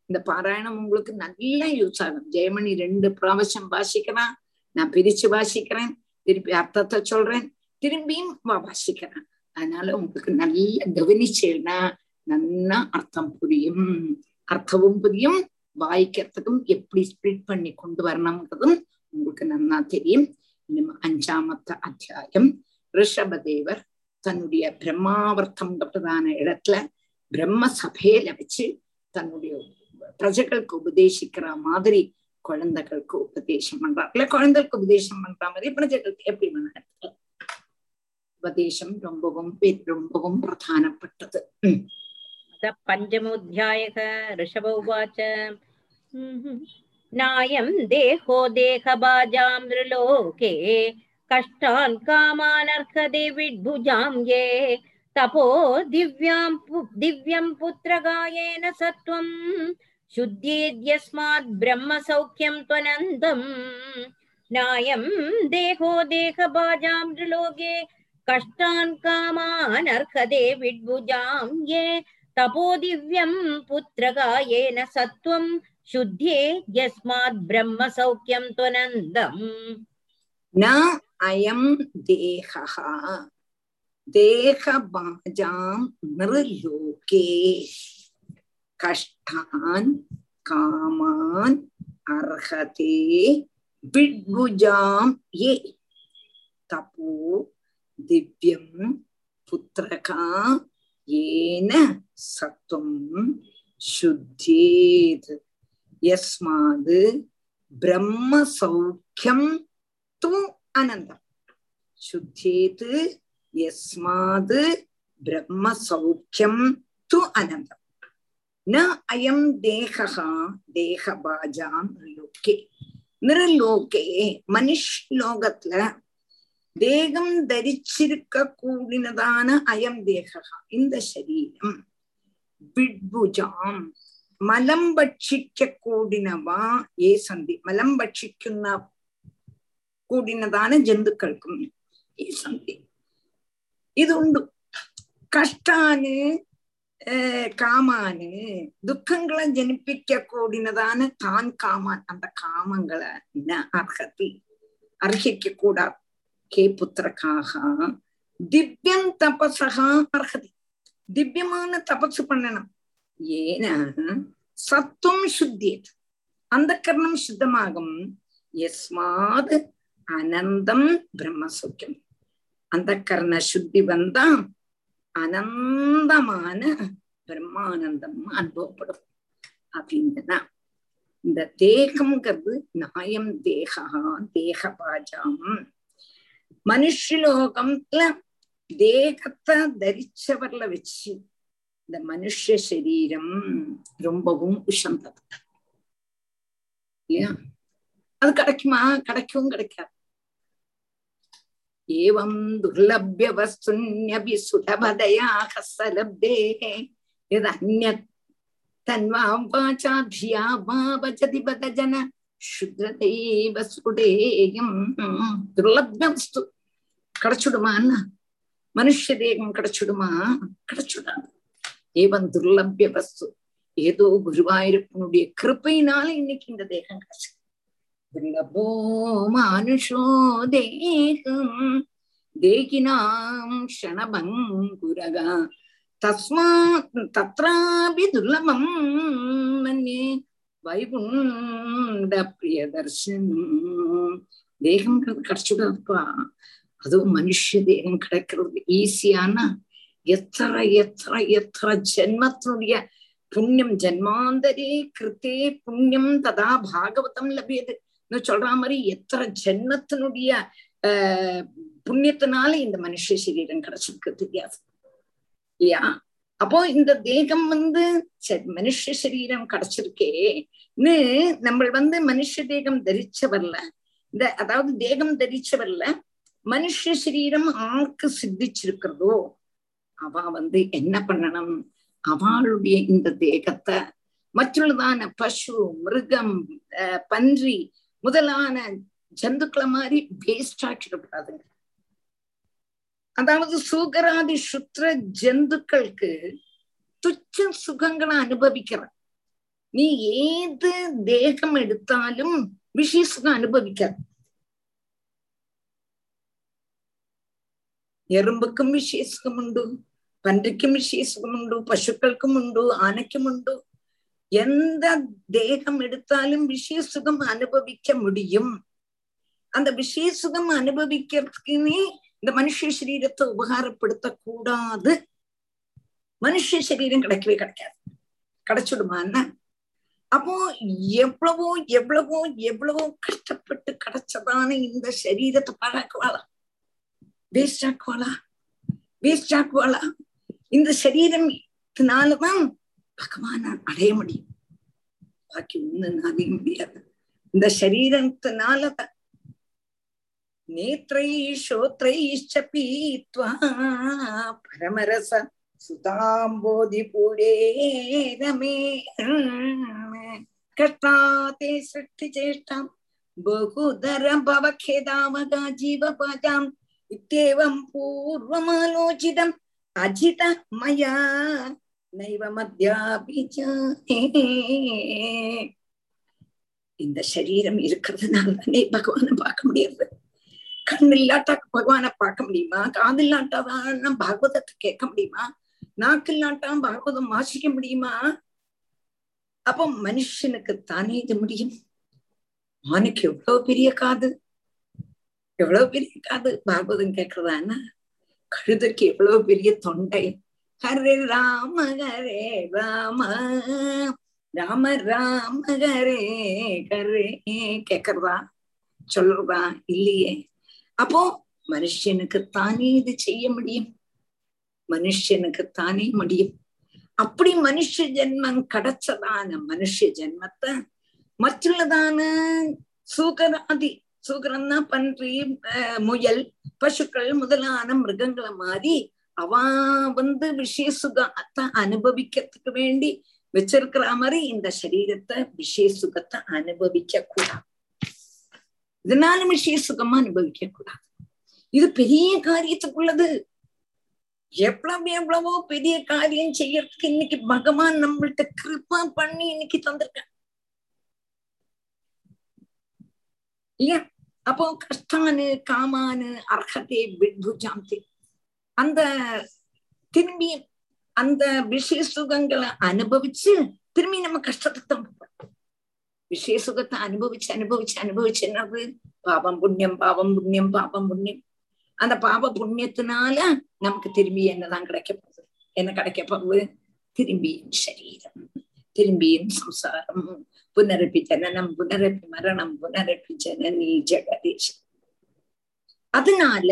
இந்த பாராயணம் உங்களுக்கு நல்லா யூஸ் ஆகும் ஜெயமணி ரெண்டு பிராவசம் வாசிக்கிறான் நான் பிரிச்சு வாசிக்கிறேன். திருப்பி அர்த்தத்தை சொல்றேன். திரும்பியும் வாசிக்கிறேன். அதனால உங்களுக்கு நல்ல கவனிச்சேன்னா நல்லா அர்த்தம் புரியும். அர்த்தமும் புரியும். வாய்க்கிறதுக்கும் எப்படி ஸ்பிளிட் பண்ணி கொண்டு வரணுங்கிறதும் உங்களுக்கு நல்லா தெரியும். இனிமே அஞ்சாமத்த அத்தியாயம். ரிஷபதேவர் தன்னுடைய பிரம்மாவர்த்தம்ன்றதான இடத்துல பிரம்ம சபையில வச்சு தன்னுடைய பிரஜைகளுக்கு உபதேசிக்கிற மாதிரி குழந்தைகளுக்கு உபதேசம் பண்றாப்புல குழந்தைகளுக்கு உபதேசம் பண்ற மாதிரி பிரஜைகளுக்கு எப்படி பண்ண உபதேசம் ரொம்பவும் ரொம்பவும் பிரதானப்பட்டது. பஞ்சமோத்தியாயக ரிஷப உவாச்ச. நாயம் தேகோ தேகபாஜாம் ரிலோகே கஷ்டான் காமானர்ஹதே விட்புஜாம் ஏ தபோ திவ்யாம் திவ்யம் புத்திரகாயேன சத்வம். शुद्धेद्यस्मात् ब्रह्मसौख्यं त्वनन्दम्। नायं देहो देहभाजां कष्टान् कामानर्हते विड्भुजां ये तपो दिव्यं पुत्रगायेन सत्वं शुद्धे यस्मात् त्वनन्दम्। न अयं देहः देहभाजां नृलोके கஷ்டான் காமான் அர்ஹதே விட்புஜாம் ஏ. தபோ திவ்யம் புத்திரகா ஏன சத்துவம் சுத்தேத். யஸ்மாது பிரம்ம சௌக்கியம் து அனந்தம். சுத்தேத் யஸ்மாது பிரம்ம சௌக்கியம் து அனந்தம். ந அயம் தேகா தேகபாஜாம் லோகே நிறலோகே மனுஷ்லோகத்துல தேகம் தரிச்சிருக்க கூடினதான அயம் தேகா இந்த சரீரம் விட்புஜாம் மலம் பட்சிக்க கூடினவா ஏ சந்தி மலம் பட்சிக்குன்ன கூடினதான ஜந்துக்கள்க்கும் ஏ சந்தி இது உண்டு கஷ்டானு காமானு துக்கங்களை ஜனிப்பிக்க கூடினதான தான் காமான் அந்த காமங்களை அர்ஹதி அர்ஹிக்க கூடாது கே புத்திரக்காக திவ்யம் தபசகா அர்ஹதி திவ்யமான தபசு பண்ணணும் ஏன சத்துவம் சுத்தியது அந்த கர்ணம் சுத்தமாகும் எஸ்மாத் அனந்தம் பிரம்மசௌக்கியம் அந்த கர்ண சுத்தி வந்தா அனந்தமான பிரம்மானந்தம் அனுபவப்படும் அப்படின்னா இந்த தேகம்ங்கிறது நாயம் தேகா தேகபாஜம். மனுஷலோகம்ல தேகத்தை தரிச்சவர்ல வச்சு இந்த மனுஷ சரீரம் ரொம்பவும் உஷந்தது இல்லையா? அது கிடைக்குமா? கிடைக்கவும் கிடைக்காது. एवं दुर्लभ्य वस्तुन्यपि सुलभदयाः सलब्धेः यदन्यत् तन्वा वाचा धिया वा वचति बदजन शुद्रदैव सुडेयम् दुर्लभ्य वस्तु கிடைச்சுடுமா என்ன மனுஷ தேகம் கிடைச்சுடுமா கிடைச்சுடாது ஏவன் துர்லபிய வஸ்து ஏதோ குருவாயிருப்பனுடைய கிருப்பையினால இன்னைக்கு இந்த தேகம் கிடைச்சு दुर्लभो मानुषो देहम् देहिनां क्षणभङ्गुरगा तस्मात् तत्रापि दुर्लभं मन्ये வைகுண்டப்பிரியதர்ஷன் தேகம்ங்கிறது கிடைச்சுடாதுப்பா அதுவும் மனுஷ தேகம் கிடைக்கிறது ஈஸியான எத்தனை எத்தனை எத்தனை ஜென்மத்தினுடைய புண்ணியம் ஜென்மாந்தரே கிருத்தே புண்ணியம் ததா பாகவதம் லபியது சொல்ற மாதிரி எத்தனை ஜென்மத்தினுடைய ஆஹ் புண்ணியத்தினால இந்த மனுஷ சரீரம் கிடைச்சிருக்கு தெரியாது இல்லையா? அப்போ இந்த தேகம் வந்து மனுஷ சரீரம் கிடைச்சிருக்கேன்னு நம்ம வந்து மனுஷ தேகம் தரிச்சவர்ல இந்த அதாவது தேகம் தரிச்சவர்ல மனுஷ சரீரம் ஆக்கு சித்திச்சிருக்கிறதோ அவ வந்து என்ன பண்ணணும்? அவளுடைய இந்த தேகத்தை மற்றுள்ளதான பசு மிருகம் பன்றி முதலான ஜந்துக்களை மாதிரி வேஸ்ட் ஆக்கிடக்கூடாதுங்க. அதாவது சூகராதி சுத்திர ஜந்துக்களுக்கு துச்ச சுகங்களை அனுபவிக்கிற. நீ ஏது தேகம் எடுத்தாலும் விஷய சுகம் அனுபவிக்காது എറുമ്പക്കും വിശേഷമുണ്ട് പണ്ടിക്കും വിശേഷമുണ്ട് പശുക്കൾക്കും ഉണ്ട് ആനയ്ക്കുമുണ്ട് எந்த தேகம் எடுத்தாலும் விஷய சுகம் அனுபவிக்க முடியும். அந்த விஷய சுகம் அனுபவிக்கிறதுக்குன்னே இந்த மனுஷ சரீரத்தை உபகாரப்படுத்த கூடாது மனுஷ சரீரம் கிடைக்கவே கிடைக்காது. கிடைச்சிடுமான்னா? அப்போ எவ்வளவோ எவ்வளவோ எவ்வளவோ கஷ்டப்பட்டு கிடைச்சதான இந்த சரீரத்தை பாழாக்குவாளா? வேஸ்ட் ஆக்குவாளா? வேஸ்ட் ஆக்குவாளா? இந்த சரீரம் சரீரத்தினாலதான் பகவான அடைய முடியும் பாக்கி ஒண்ணு அடைய முடியாது இந்த சரீரத்தினால नेत्रैः श्रोत्रैश्च पीत्वा परमरस सुताम्बोधिपूरे रमे कष्टा ते सृष्टिचेष्टां बहुधर भवखेदामगा जीवपाजाम् इत्येवं पूर्वमालोचितम् अजित मया நைவ மத்தியாபி இந்த சரீரம் இருக்கிறதுனால தானே பகவானை பார்க்க முடியாது. கண் இல்லாட்டா பகவானை பார்க்க முடியுமா? காது இல்லாட்டாதான் பாகவதத்தை கேட்க முடியுமா? நாக்கு இல்லாட்டா பாகவதம் வாசிக்க முடியுமா? அப்போ மனுஷனுக்கு தானே இது முடியும்? அவனுக்கு எவ்வளவு பெரிய காது? எவ்வளவு பெரிய காது? பாகவதம் கேட்கறதானா கழுதைக்கு எவ்வளவு பெரிய தொண்டை? ஹரே ராம ஹரே ராம. ராம ராம ஹரே ஹரே. கேக்குறதா? சொல்றதா? இல்லையே. அப்போ மனுஷனுக்கு தானே இது செய்ய முடியும்? மனுஷனுக்கு தானே முடியும். அப்படி மனுஷ ஜென்மம் கிடைச்சதான மனுஷ ஜென்மத்தை மற்றுள்ளதான சூகராதி சூகரம்னா பன்றி முயல் பசுக்கள் முதலான மிருகங்களை மாதிரி அவ வந்து விஷய சுகத்தை அனுபவிக்கிறதுக்கு வேண்டி வச்சிருக்கிற மாதிரி இந்த சரீரத்தை விஷய சுகத்தை அனுபவிக்க கூடாது இதனால விஷய சுகமா அனுபவிக்க கூடாது இது பெரிய காரியத்துக்குள்ளது. எவ்வளவு எவ்வளவோ பெரிய காரியம் செய்யறதுக்கு இன்னைக்கு பகவான் நம்மள்ட்ட கிருப்பா பண்ணி இன்னைக்கு தந்திருக்க இல்லையா? அப்போ கஷ்டானு காமானு அர்ஹத்தை விட்புஜாந்தி அந்த திரும்பி அந்த விஷய சுகங்களை அனுபவிச்சு திரும்பி நம்ம கஷ்டத்தை தான் விஷய சுகத்தை அனுபவிச்சு அனுபவிச்சு அனுபவிச்சு என்னது? பாவம் புண்ணியம் பாவம் புண்ணியம் பாவம் புண்ணியம். அந்த பாவ புண்ணியத்தினால நமக்கு திரும்பி என்னதான் கிடைக்க போகுது? என்ன கிடைக்க போகுது? திரும்பியும் சரீரம் திரும்பியும் சம்சாரம். புனரப்பி ஜனனம் புனரப்பி மரணம் புனரப்பி ஜனனி ஜெகதீஷ். அதனால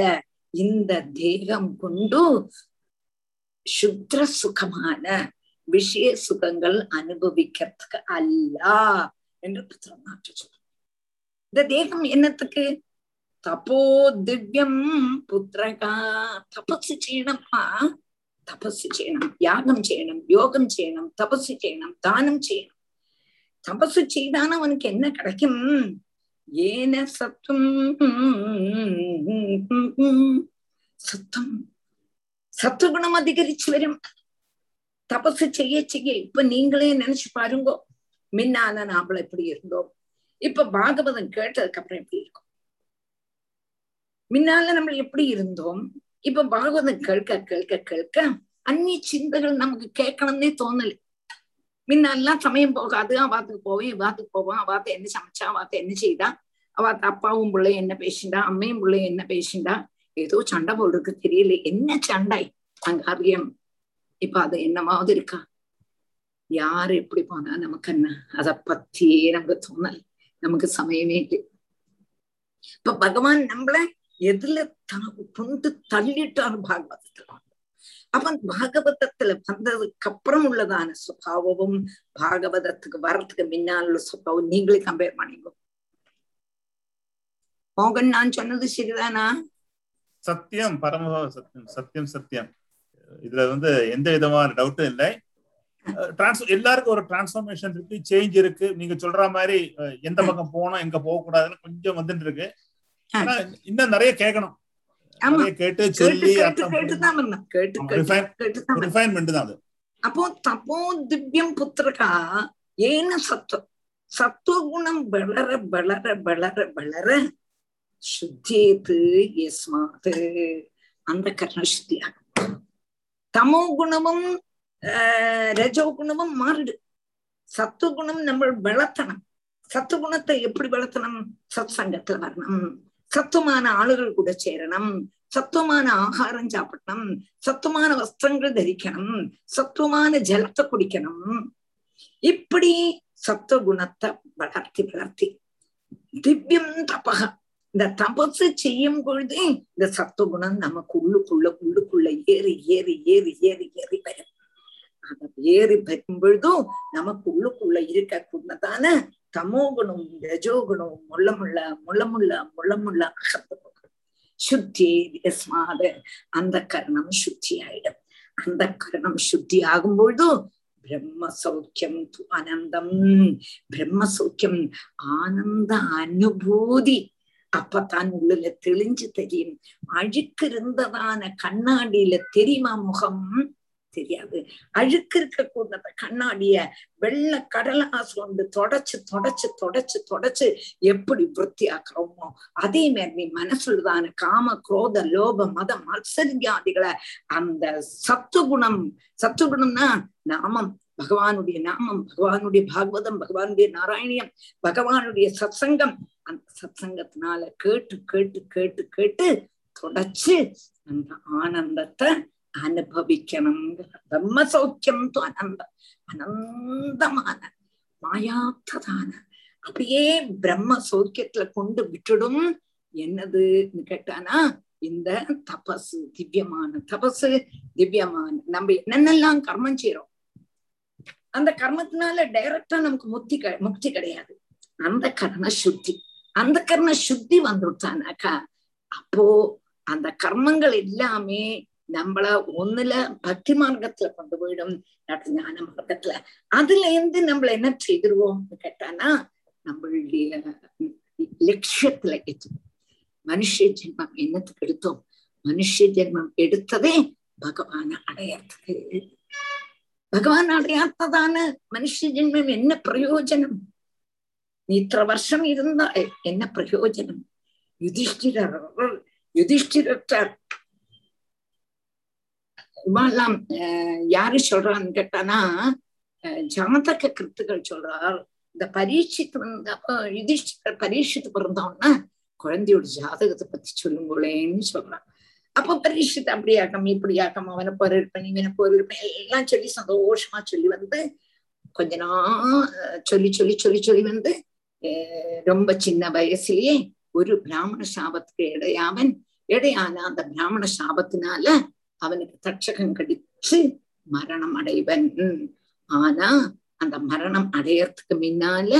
இந்த தேகம் கொண்டு சுத்திர சுகமான விஷய சுகங்கள் அனுபவிக்கிறதுக்கு அல்ல என்று புத்திரநாட்டு சொல்ற இந்த தேகம் என்னத்துக்கு? தபோ திவ்யம் புத்திரகா தபசு செய்யணும்ப்பா தபசு செய்யணும் யாகம் செய்யணும் யோகம் செய்யணும் தபசு செய்யணும் தானம் செய்யணும் தபசு செய்தான அவனுக்கு என்ன கிடைக்கும்? ஏன சத்தும்? சத்தம். சத்துகுணம் அதிகரிச்சு வரும். தபசு செய்ய செய்ய இப்ப நீங்களே நினைச்சு பாருங்கோ. மின்னால நாமள எப்படி இருந்தோம். இப்ப பாகவதம் கேட்டதுக்கு அப்புறம் எப்படி இருக்கும். மின்னால நம்ம எப்படி இருந்தோம்? இப்ப பாகவதம் கேட்க கேட்க கேட்க அந்நிய சிந்தைகள் நமக்கு கேட்கணும்னே தோணலை. முன்னெல்லாம் சமயம் போகாது அவாத்துக்கு போவேன் இவாத்துக்கு போவான் அவாத்த என்ன சமைச்சா அவாத்த என்ன செய்தா அவாத்த அப்பாவும் பிள்ளை என்ன பேசிண்டா அம்மையும் பிள்ளை என்ன பேசிண்டா ஏதோ சண்டை போடுறதுக்கு தெரியல. என்ன சண்டை? அங்க அறியம் இப்ப அது என்னமாவது இருக்கா? யாரு எப்படி போனா நமக்கு என்ன? அதை பத்தியே நமக்கு தோணல். நமக்கு சமயமே இல்லை. இப்ப பகவான் நம்மள எதுல கொண்டு தள்ளிட்டார் பாகவதத்துல? அப்ப பாகவதத்துல வந்ததுக்கு அப்புறம் உள்ளதான சுபாவமும் பாகவதத்துக்கு வர்றதுக்கு முன்னால் உள்ள சுபாவம் நீங்களே கம்பேர் பண்ணிக்கோ. மோகன் நான் சொன்னது சரிதானா? சத்தியம் பரம சத்தியம் சத்தியம் சத்தியம். இதுல வந்து எந்த விதமான டவுட்டும் இல்லை. டிரான்ஸ் எல்லாருக்கும் ஒரு டிரான்ஸ்ஃபர்மேஷன் இருக்கு சேஞ்ச் இருக்கு. நீங்க சொல்ற மாதிரி எந்த பக்கம் போனோம் எங்க போக கூடாதுன்னு கொஞ்சம் வந்துட்டு இருக்கு. ஆனா இன்னும் நிறைய கேட்கணும். கேட்டு சொல்லி அப்போ தப்போ திவ்யம் புத்திரகா ஏன சத்துவம் சத்துவகுணம் வளர வளர வளர வளர சுத்தேத்து எஸ்மாத்து அந்த கர்ண சுத்தியாகும் தமோ குணமும் ரஜோ குணமும் மாறிடு சத்துவகுணம் நம்ம வளர்த்தணும். சத்துவகுணத்தை எப்படி வளர்த்தணும்? சத் சங்கத்துல வரணும். சத்துவமான ஆளுகள் கூட சேரணும். சத்துவமான ஆகாரம் சாப்பிடணும். சத்துவமான வஸ்திரங்கள் தரிக்கணும். சத்துவமான ஜலத்தை குடிக்கணும். இப்படி சத்துவ குணத்தை வளர்த்தி வளர்த்தி. திவ்யம் தபக இந்த தபசு செய்யும் பொழுது இந்த சத்துவகுணம் நமக்கு உள்ளுக்குள்ள உள்ளுக்குள்ள ஏறி ஏறி ஏறி ஏறி ஏறி வரும். அதை ஏறி வரும் பொழுதும் நமக்கு உள்ளுக்குள்ள இருக்கக்கூடதான தமோ குணம் ரஜோ குணம் முள்ள முள்ள முள்ள அகத்து சுத்தி யஸ்மாது அந்த கரணம் சுத்தி ஆயிடும் அந்த கரணம் சுத்தி ஆகும் பொழுதும் பிரம்மசௌக்கியம் து அனந்தம். பிரம்மசௌக்கியம் ஆனந்த அனுபூதி. அப்பத்தான் உள்ளுல தெளிஞ்சு தெரியும். அழுக்கு இருந்ததான கண்ணாடியில தெரியுமா முகம்? தெரியாது. அழுக்கு இருக்க அந்த கண்ணாடிய வெள்ள கடலா கொண்டு தொடச்சு தொடச்சு தொடச்சு தொடச்சு எப்படி விருத்தியாக்குறோமோ அதே மாதிரி மனசுலதான காம குரோத லோப மத மத்சரியாதிகளை அந்த சத்துகுணம் சத்துகுணம்னா நாமம் பகவானுடைய நாமம் பகவானுடைய பாகவதம் பகவானுடைய நாராயணியம் பகவானுடைய சத்சங்கம். அந்த சத்சங்கத்தினால கேட்டு கேட்டு கேட்டு கேட்டு தொடச்சு அந்த ஆனந்தத்தை அனுபவிக்கணும். பிரம்ம சௌக்கியம் அனந்தம் அனந்தமான மாயாத்ததான அப்படியே பிரம்ம சௌக்கியத்துல கொண்டு விட்டுடும். என்னதுன்னு கேட்டானா இந்த தபசு திவ்யமான தபசு திவ்யமான. நம்ம என்னென்னலாம் கர்மம் செய்யறோம் அந்த கர்மத்தினால டைரக்டா நமக்கு முக்தி முக்தி கிடையாது. அந்த கர்ண சுத்தி. அந்த கர்ண சுத்தி வந்துட்டானாக்கா அப்போ அந்த கர்மங்கள் எல்லாமே நம்மள ஒண்ணுல பக்தி மார்க்கத்துல கொண்டு போயிடும் ஞான மார்க்கத்துல. அதுல இருந்து நம்மள என்ன செய்திருவோம்னு கேட்டானா நம்மளுடைய லட்சியத்துல எத்தும் மனுஷ ஜென்மம் என்னத்துக்கு எடுத்தோம்? மனுஷ ஜென்மம் எடுத்ததே பகவான அடையறதுக்கு பகவான் அடையாததான மனுஷ ஜென்மம் என்ன பிரயோஜனம்? நீ இത്ര வருஷம் இருந்தா என்ன பிரயோஜனம்? யுதிஷ்டிரர் யுதிஷ்டிரற்ற இவாள்லாம் யாரு சொல்றான்னு கேட்டானா ஜாதக கிருத்துகள் சொல்றார். இந்த பரீட்சித்து வந்து அப்ப யுதிஷ்டிரர் பரீட்சித்து பிறந்தோம்னா குழந்தையோட ஜாதகத்தை பத்தி சொல்லுங்களேன்னு சொல்றான். அப்ப பரீட்சித்து அப்படியாக்கம் இப்படியாக்கம் அவனை பொருள்பன் இவனை பொருள்பன் எல்லாம் சொல்லி சந்தோஷமா சொல்லி வந்து கொஞ்ச நாள் சொல்லி சொல்லி சொல்லி சொல்லி வந்து ரொம்ப சின்ன வயசுலயே ஒரு பிராமண சாபத்துக்கு இடையாவன் இடையான அந்த பிராமண சாபத்தினால அவனுக்கு தட்சகம் கடிச்சு மரணம் அடைவன். ஆனா அந்த மரணம் அடையறதுக்கு முன்னால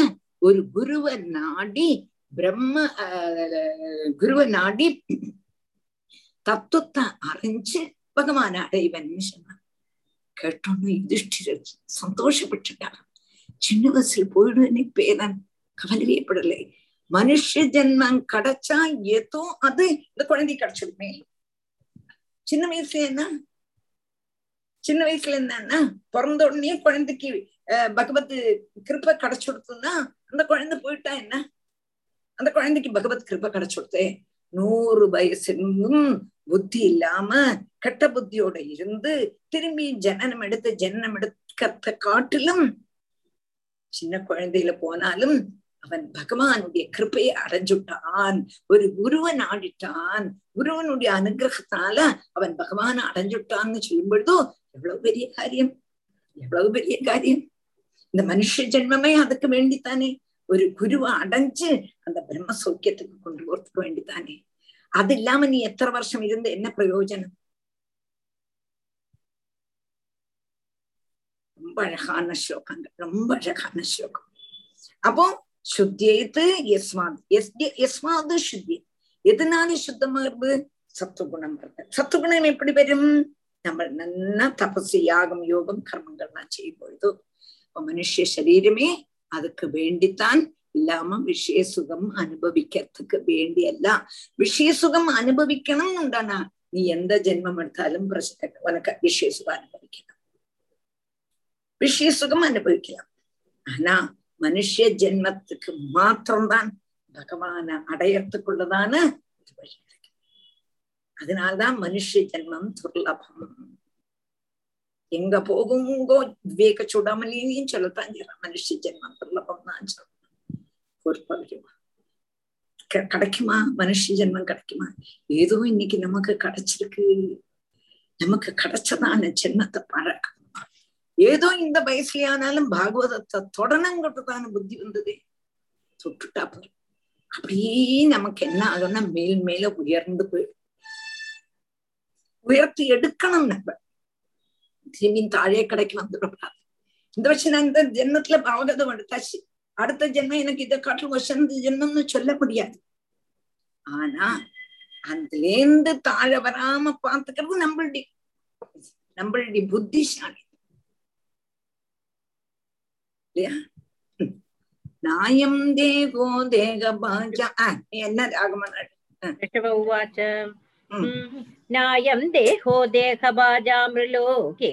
ஒரு குருவை நாடி பிரம்ம குருவை நாடி தத்துவத்தை அறிஞ்சு பகவான அடைவன் சொன்னான். கேட்டோன்னு யுதிஷ்டிர சந்தோஷப்பட்டுட்டாங்க சின்ன வயசுல போயிடுவேன்னு பேரன் கவலையப்படலை மனுஷ ஜென்மம் கிடைச்சா ஏதோ அது இந்த குழந்தை கிடைச்சிருமே. சின்ன வயசுல என்ன? சின்ன வயசுல என்னன்னா பிறந்த உடனே குழந்தைக்கு பகவத் கிருப்ப கிடைச்சு கொடுத்தோம்னா அந்த குழந்தை போயிட்டா என்ன? அந்த குழந்தைக்கு பகவத் கிருப்ப கிடைச்சு கொடுத்தே நூறு வயசுலும் புத்தி இல்லாம கெட்ட புத்தியோட இருந்து திரும்பி ஜனனம் எடுத்து ஜனனம் எடுக்கிறத காட்டிலும் சின்ன குழந்தையில போனாலும் அவன் பகவானுடைய கிருப்பையை அடைஞ்சுட்டான். ஒரு குருவை நாடிட்டான் குருவனுடைய அனுகிரகத்தால அவன் பகவான அடைஞ்சுட்டான்னு சொல்லும் பொழுதோ எவ்வளவு பெரிய காரியம்? எவ்வளவு பெரிய காரியம்? இந்த மனுஷ ஜென்மமே அதுக்கு வேண்டித்தானே? ஒரு குருவை அடைஞ்சு அந்த பிரம்ம சௌக்கியத்துக்கு கொண்டு போறதுக்கு வேண்டித்தானே? அது இல்லாம நீ எத்தனை வருஷம் இருந்து என்ன பிரயோஜனம்? ரொம்ப அழகான ஸ்லோகங்கள். ரொம்ப அழகான ஸ்லோகம். அப்போ சுத்தியத்து எஸ்மாத் எஸ்மாது சுத்தி. எதனால சுத்தமாகுது சத்துகுணம் வருது. சத்துகுணம் எப்படி வரும் நம்ம நல்லா தபசு யாகம் யோகம் கர்மங்கள்லாம் செய்யும் பொழுது மனுஷ சரீரமே அதுக்கு வேண்டித்தான் இல்லாம விஷய சுகம் அனுபவிக்கிறதுக்கு வேண்டியല്ല விஷய சுகம் அனுபவிக்கணும் உண்டானா நீ எந்த ஜென்மம் எடுத்தாலும் பிரச்சனை உனக்கு விஷய சுகம் அனுபவிக்கலாம். விஷய சுகம் அனுபவிக்கலாம். ஆனா மனுஷ ஜென்மத்துக்கு மாத்திரம்தான் பகவான அடையறதுக்குள்ளதான ஒரு வழி அதனால்தான் மனுஷ ஜென்மம் துர்லபம். எங்க போகுங்கோ விவேக சுடாமலியும் சொல்லத்தான் செய்யறான் மனுஷ ஜென்மம் துர்லபம் தான் சொல்றான் ஒரு கிடைக்குமா? மனுஷ ஜென்மம் கிடைக்குமா? ஏதோ இன்னைக்கு நமக்கு கிடைச்சிருக்கு. நமக்கு கிடைச்சதான ஜென்மத்தை பழக்கம். ஏதோ இந்த வயசுலயானாலும் பாகவதத்தை தொடனங்கிறதான புத்தி வந்தது. தொட்டுட்டா போதும். அப்படியே நமக்கு என்ன ஆகும்னா மேல் மேல உயர்ந்து போயிடும். உயர்த்தி எடுக்கணும் நம்ம. திரும்பி தாழே கடைக்கு வந்துடக்கூடாது இந்த வருஷம் நான் இந்த ஜென்மத்துல பாவகதம் எடுத்தாச்சு. அடுத்த ஜென்மம் எனக்கு இதை காட்டும் வருஷம் ஜென்மம்னு சொல்ல முடியாது. ஆனா அதுலேருந்து தாழ வராம பாத்துக்கிறது நம்மளுடைய நம்மளுடைய புத்திசாலி. இல்லையா நாயம் தேகோ தேக பாஜ என்ன ராகமனாடு ऋषभ उवाच नायं देहो देहबाजामृलोके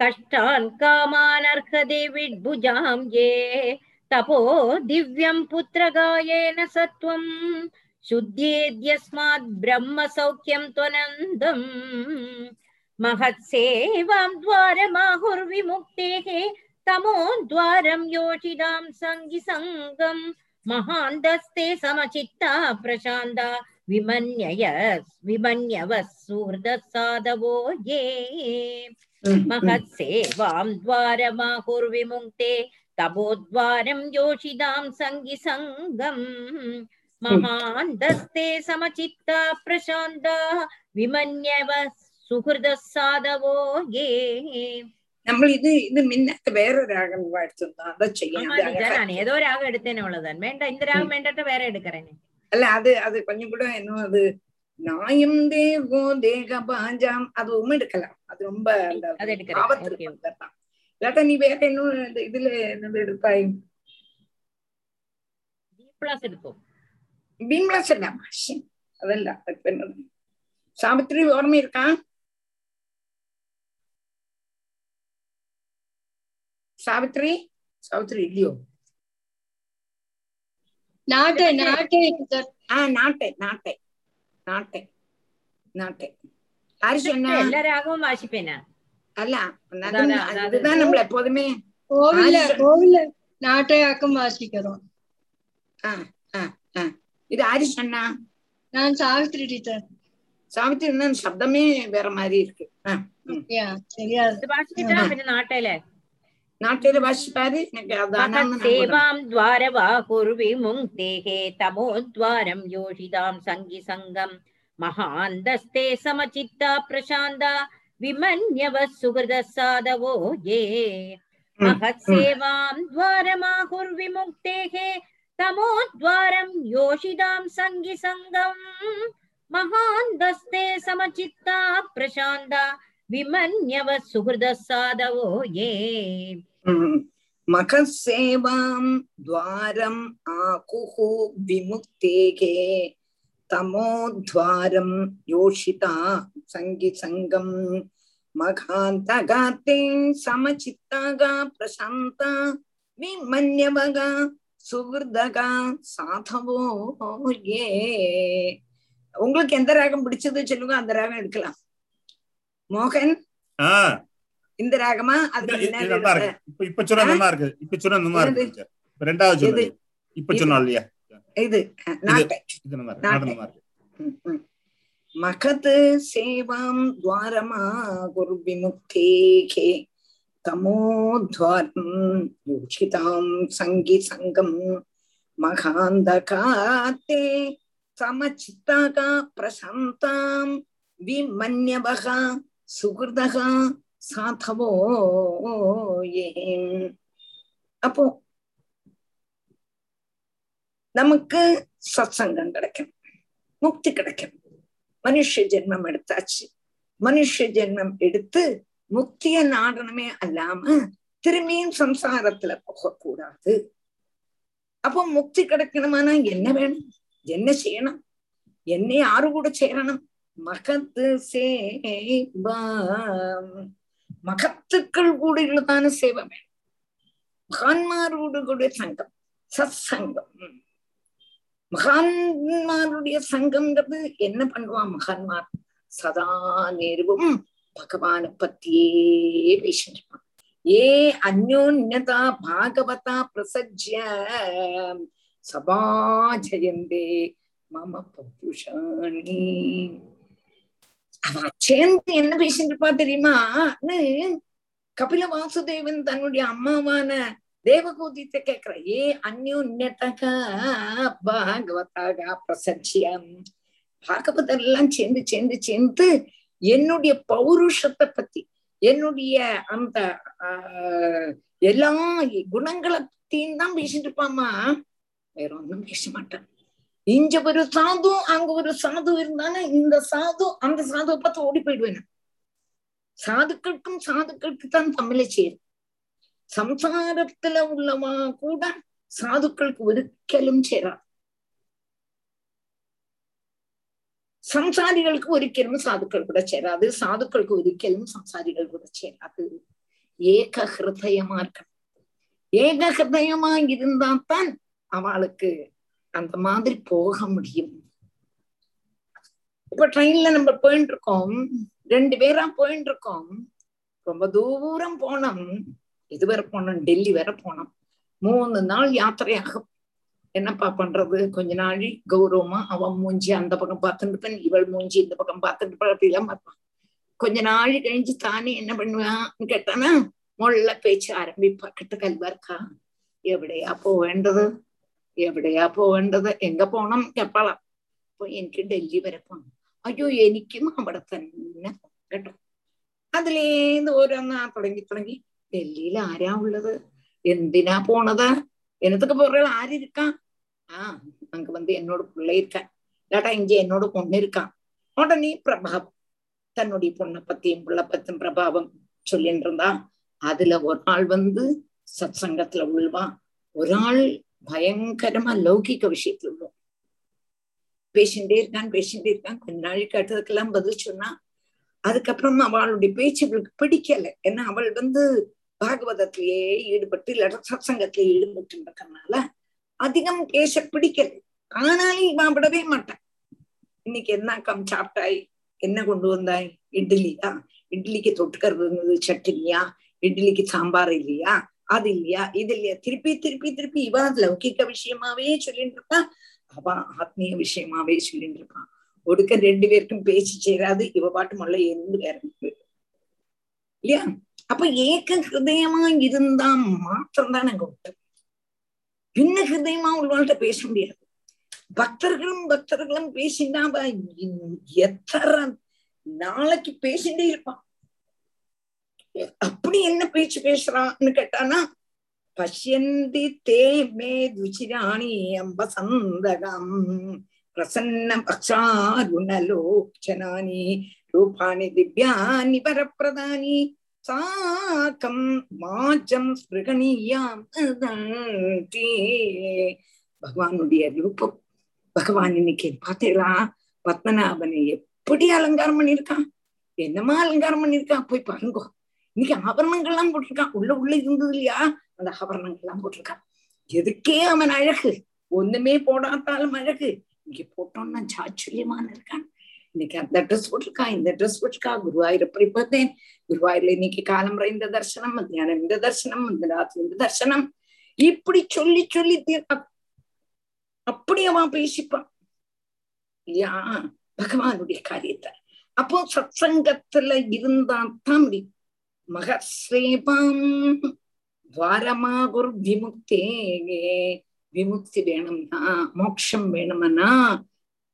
कष्टान् कामानर्हदे विड्भुजां ये तपो दिव्यं पुत्रगायेन सत्वं शुद्ध्येद्यस्मात् ब्रह्मसौख्यं त्वनन्दम् महत्सेवां द्वारमाहुर्विमुक्तेः तमो द्वारं योषिदां सङ्गिसङ्गम् महान्तस्ते समचित्ता प्रशान्ता विमन्यय विमन्यवः सुहृदः साधवो ये महत्सेवां द्वारमाहुर्विमुक्ते तपोद्वारं योषिदां सङ्गिसङ्गम् महान्तस्ते समचित्ता प्रशान्ता विमन्यवः सुहृदः साधवो ये നമ്മൾ ഇത് ഇത് മിന്നത്തെ വേറെ രാഗം വാഴ്ത്തുന്നു അതാ ചെയ്യാം ஆமா அது டீச்சர் அழகா நான் ஏதோ ராகம் எடுத்தேனே அவ்வளவுதான் வேண்டாம் இந்த ராகம் வேண்டாட்ட வேற எடுக்கிறேன் അല്ല അത് അത് കൊഞ്ഞും കൂടെ இன்னும் அது நாயம் தேகோ தேக பாஜாம் அது உண்மை எடுக்கலாம் அது ரொம்ப அந்த அது எடுக்கிறேன் பாவத்திற்கு ஓகே வந்துடலாம் இல்லாட்டா நீ வேற இன்னும் இந்த இதுல என்னது எடுப்பாய் பிளஸ் எடுப்போம் பீம்லாஸ் இல்ல மாஷி അതല്ല അതൊക്കെ என்னது சாவித்ரி சாவித்ரி இல்லையோ? நாட்டை நாட்டை ஆ நாட்டை நாட்டை நாட்டை நாட்டை. யாரு சொன்னா? எல்லா ராகமும் வாசிப்பேனா? அல்ல அதுதான் நம்மள எப்போதுமே கோவில கோவில நாட்டையாக்கம் வாசிக்கிறோம். இது ஆரி சொன்னா? நான் சாவித்ரி டீச்சர். சாவித்ரி சப்தமே வேற மாதிரி இருக்கு. சரியா நாட்டையில. नाट्येन भाष्यपादि सेवां द्वारवाहुर्विमुङ्क्तेः तमोद्वारं योषितां सङ्गिसङ्गं महान्तस्ते समचित्ता प्रशान्ता विमन्यवः सुहृदः साधवो ये महत्सेवां द्वारमाहुर्विमुक्तेः तमोद्वारं योषितां सङ्गिसङ्गम् महान्तस्ते समचित्ता प्रशान्ता विमन्यवः सुहृदः साधवो ये ம். மகசேவாம் துவாரம் ஆகுஹு விமுக்தேகே தமோத்வாரம் யோஷிதா சங்கி சங்கம் மகாந்தகாத்தே சமச்சித்தாகா பிரசாந்தா விமன்யவகா சுகிருதகா சாதவோ ஏ உங்களுக்கு எந்த ராகம் பிடிச்சது சொல்லுங்க அந்த ராகம் எடுக்கலாம் மோகன் இந்த ராகமா அதுக்கு நல்லா இருக்கு. இப்ப இப்ப சொன்னா நல்லா இருக்கு. இப்ப சொன்னா நல்லா இருக்கு. இப்ப ரெண்டாவது எது? இப்ப சொன்னா இல்லையா? இது நல்லா இருக்கு. மகத் சேவாம் துவாரமா குரு விமுக்தேகே தமோத்வாரம் யோஷிதாம் சங்கி சங்கம் மகாந்தகாத்தே சமச்சித்தாகா பிரசந்தாம் விமன்யவகா சுகிருதகா சாதவோ அப்போ நமக்கு சத்சங்கம் கிடைக்கும் முக்தி கிடைக்கும் மனுஷ ஜென்மம் எடுத்தாச்சு மனுஷ ஜென்மம் எடுத்து முக்திய நாடனமே அல்லாம திரும்பியும் சம்சாரத்துல போகக்கூடாது அப்போ முக்தி கிடைக்கணுமானா என்ன வேணும் என்ன செய்யணும் என்ன யாரு கூட சேரணும் மகத்து சேவாம். மகத்துக்கள் கூடியுள்ளதான சேவை வேணும் மகான்மாரோடு கூட சங்கம் சத் சங்கம் மகான்மாருடைய சங்கம்ன்றது என்ன பண்ணுவான் மகான்மார் சதா நேருவும் பகவானை பத்தியே பேசிட்டு ஏ அந்யோன்யதா பாகவதா பிரசஜ்ய. சபா ஜெயந்தே மம பௌருஷாணி. அவ சேர்ந்து என்ன பேசிட்டு இருப்பா தெரியுமான்னு கபில வாசுதேவன் தன்னுடைய அம்மாவான தேவகூதித்த கேக்குற ஏ அந்யோன்யதகா பாகவதாக பிரசஜ்யம் பாகவதர் எல்லாம் சேர்ந்து சேர்ந்து சேர்ந்து என்னுடைய பௌருஷத்தை பத்தி என்னுடைய அந்த ஆஹ் எல்லா குணங்களை பத்தியும் தான் பேசிட்டு இருப்பாமா வேற ஒன்றும் பேச மாட்டேன். இங்க ஒரு சாது அங்க ஒரு சாது இருந்தானா இந்த சாது அந்த சாதுவை பார்த்து ஓடி போயிடுவேன்? சாதுக்களுக்கும் சாதுக்களுக்கு தான் தமிழ சேரும். சம்சாரத்துல உள்ளவா கூட சாதுக்களுக்கு ஒரிக்கலும் சேராது. സംസാരികൾക്ക് ഒരിക്കലും സാധുക്കൾ കൂടെ ചേരാത് സാധുക്കൾക്ക് ഒരിക്കലും സംസാരികൾ കൂടെ ചേരാത് ഏകഹൃദയമാർക്കണം ഏകഹൃദയമായി ഇരുന്നാത്താൻ അവൾക്ക് அந்த மாதிரி போக முடியும். இப்ப ட்ரெயின்ல நம்ம போயிட்டு இருக்கோம் ரெண்டு பேரா போயிட்டு இருக்கோம் ரொம்ப தூரம் போனோம். இது வரை போனோம் டெல்லி வரை போனோம். மூணு நாள் யாத்திரையாகும். என்னப்பா பண்றது? கொஞ்ச நாள் கௌரவமா அவன் மூஞ்சி அந்த பக்கம் பார்த்துட்டு இருப்பேன் இவள் மூஞ்சி இந்த பக்கம் பார்த்துட்டு இருப்பாள் அப்படிலாம் பார்ப்பான். கொஞ்ச நாள் கழிஞ்சு தானே என்ன பண்ணுவான்னு கேட்டானா முள்ள பேச்சு ஆரம்பிப்பா கிட்ட கல்வா இருக்கா? எப்படியா போக வேண்டது എവിടെയാ പോവേണ്ടത് എങ്ക പോണം കേപ്പാളാം അപ്പൊ എനിക്ക് ഡൽഹി വരെ പോണം അയ്യോ എനിക്കും അവിടെ തന്നെ കേട്ടോ അതിലേന്ന് ഓരോന്നാ തുടങ്ങി തുടങ്ങി ഡൽഹിയിൽ ആരാ ഉള്ളത് എന്തിനാ പോണത് എന്നതൊക്കെ பொருள் ஆறு இருக்கா ஆஹ் அங்க வந்து என்னோட பிள்ளை இருக்கான் இல்லாட்டா இங்க என்னோட பொண்ணு இருக்கான் உடனே பிரபாவம் தன்னுடைய பொண்ணை பத்தியும் பிள்ளை பத்தியும் பிரபாவம் சொல்லிட்டு இருந்தா அதுல ஒரு ஆள் வந்து சத் சங்கத்துல உள்வான் ஒரு ஆள் பயங்கரமா லௌகிக்க விஷயத்துல உள்ளோம். பேசிட்டே இருக்கான் பேசிட்டே இருக்கான். கொஞ்ச நாள் கேட்டதுக்கெல்லாம் பதில் சொன்னா அதுக்கப்புறம் அவளுடைய பேச்சு இவளுக்கு பிடிக்கல. ஏன்னா அவள் வந்து பாகவதத்திலேயே ஈடுபட்டு இல்லாட்ட சத்சங்கத்திலே ஈடுபட்டு இருக்கிறதுனால அதிகம் பேச பிடிக்கல. ஆனாலும் இவன் விடவே மாட்டான். இன்னைக்கு என்ன கம் சாப்பிட்டாய்? என்ன கொண்டு வந்தாய்? இட்லியா இட்லிக்கு தொட்டுக்கிறது இருந்தது சட்னியா? இட்லிக்கு சாம்பார் இல்லையா? அது இல்லையா? இது இல்லையா? திருப்பி திருப்பி திருப்பி இவன் லௌகிக்க விஷயமாவே சொல்லிட்டு இருப்பான் அவன் ஆத்மீய விஷயமாவே சொல்லிட்டு இருப்பான் ஒடுக்க ரெண்டு பேருக்கும் பேச்சு சேராது. இவ பாட்டு முள்ள இருந்து வேற இல்லையா? அப்ப ஏக்க ஹிருதயமா இருந்தா மாத்திரம் தான் அங்க உண்டு. என்ன ஹிருதயமா உள்ளவாழ்கிட்ட பேச முடியாது. பக்தர்களும் பக்தர்களும் பேசினா எத்தனை நாளைக்கு பேசிட்டே இருப்பான். அப்படி என்ன பேச்சு பேசுறான்னு கேட்டானா பசியந்தி தே மே துச்சிராணி அம்பசந்தகம் பிரசன்ன பக்ஷாருணலோச்சனானி. ரூபாணி திவ்யானி பரப்பிரதானி சாக்கம் மாஜம் ஸ்பிருகணியாம் பகவானுடைய ரூபம் பகவான் இன்னைக்கு பாத்தீங்களா பத்மநாபனை எப்படி அலங்காரம் பண்ணிருக்கான் என்னமா அலங்காரம் பண்ணிருக்கான் போய் பாருங்க. இன்னைக்கு ஆபரணங்கள் எல்லாம் போட்டிருக்கான். உள்ள உள்ள இருந்தது இல்லையா? அந்த ஆபரணங்கள் எல்லாம் போட்டிருக்கான். எதுக்கே அவன் அழகு? ஒண்ணுமே போடாத்தாலும் அழகு. இங்க போட்டோம்னா சாச்சுரியமான இருக்கான். இன்னைக்கு அந்த ட்ரெஸ் போட்டிருக்கான் இந்த ட்ரெஸ் போட்டிருக்கா? குருவாயூரப்படி பார்த்தேன். குருவாயூர்ல இன்னைக்கு காலம்பரை இந்த தர்சனம் மத்தியானம் இந்த தர்சனம் இந்த ராத்திரி இந்த தர்சனம். இப்படி சொல்லி சொல்லி அப்படி அவன் பேசிப்பான். இல்லையா? பகவானுடைய காரியத்தை. அப்போ சத்சங்கத்துல இருந்தா தான் முடியும் மகஸ்ரேபாம் துவாரமாகுர் விமுக்தே விமுக்தி வேணும்னா மோட்சம் வேணும்னா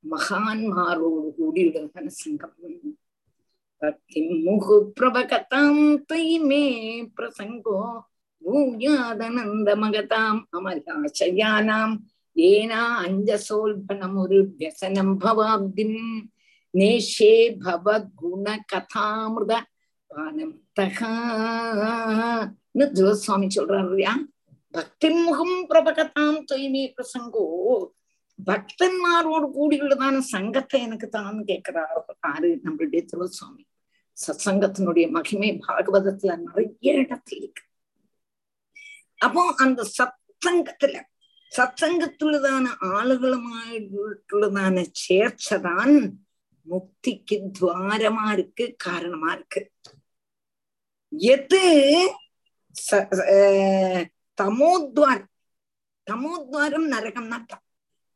மகான்மாரோடு கூடியுடன் சங்கம். முகு பிரபகதாம் தைமே பிரசங்கோ. பூயாதனந்த மகதாம் அமலாசயானாம் ஏனா அஞ்சசோல்பனமுரு வியசனம் பவாப்திம். நேஷே பவத்குண கதாமிருத ஜீவசுவாமி சொல்றாரு இல்லையா? பக்தின் முகம் பிரபகத்தாம் தொய்மே பிரசங்கோ. பக்தன்மாரோடு கூடியுள்ளதான சங்கத்தை எனக்கு தான் கேட்கிறார். ஆறு நம்மளுடைய திருவசுவாமி சத்சங்கத்தினுடைய மகிமை பாகவதத்துல நிறைய இடத்துல இருக்கு. அப்போ அந்த சத்சங்கத்துல சத்சங்கத்துள்ளதான ஆளுகளுமாயுள்ளதான சேர்ச்சதான் முக்திக்கு துவாரமா இருக்கு காரணமா இருக்கு. எது? தமோத்வாரம் தமோத்வாரம் நரகம்னா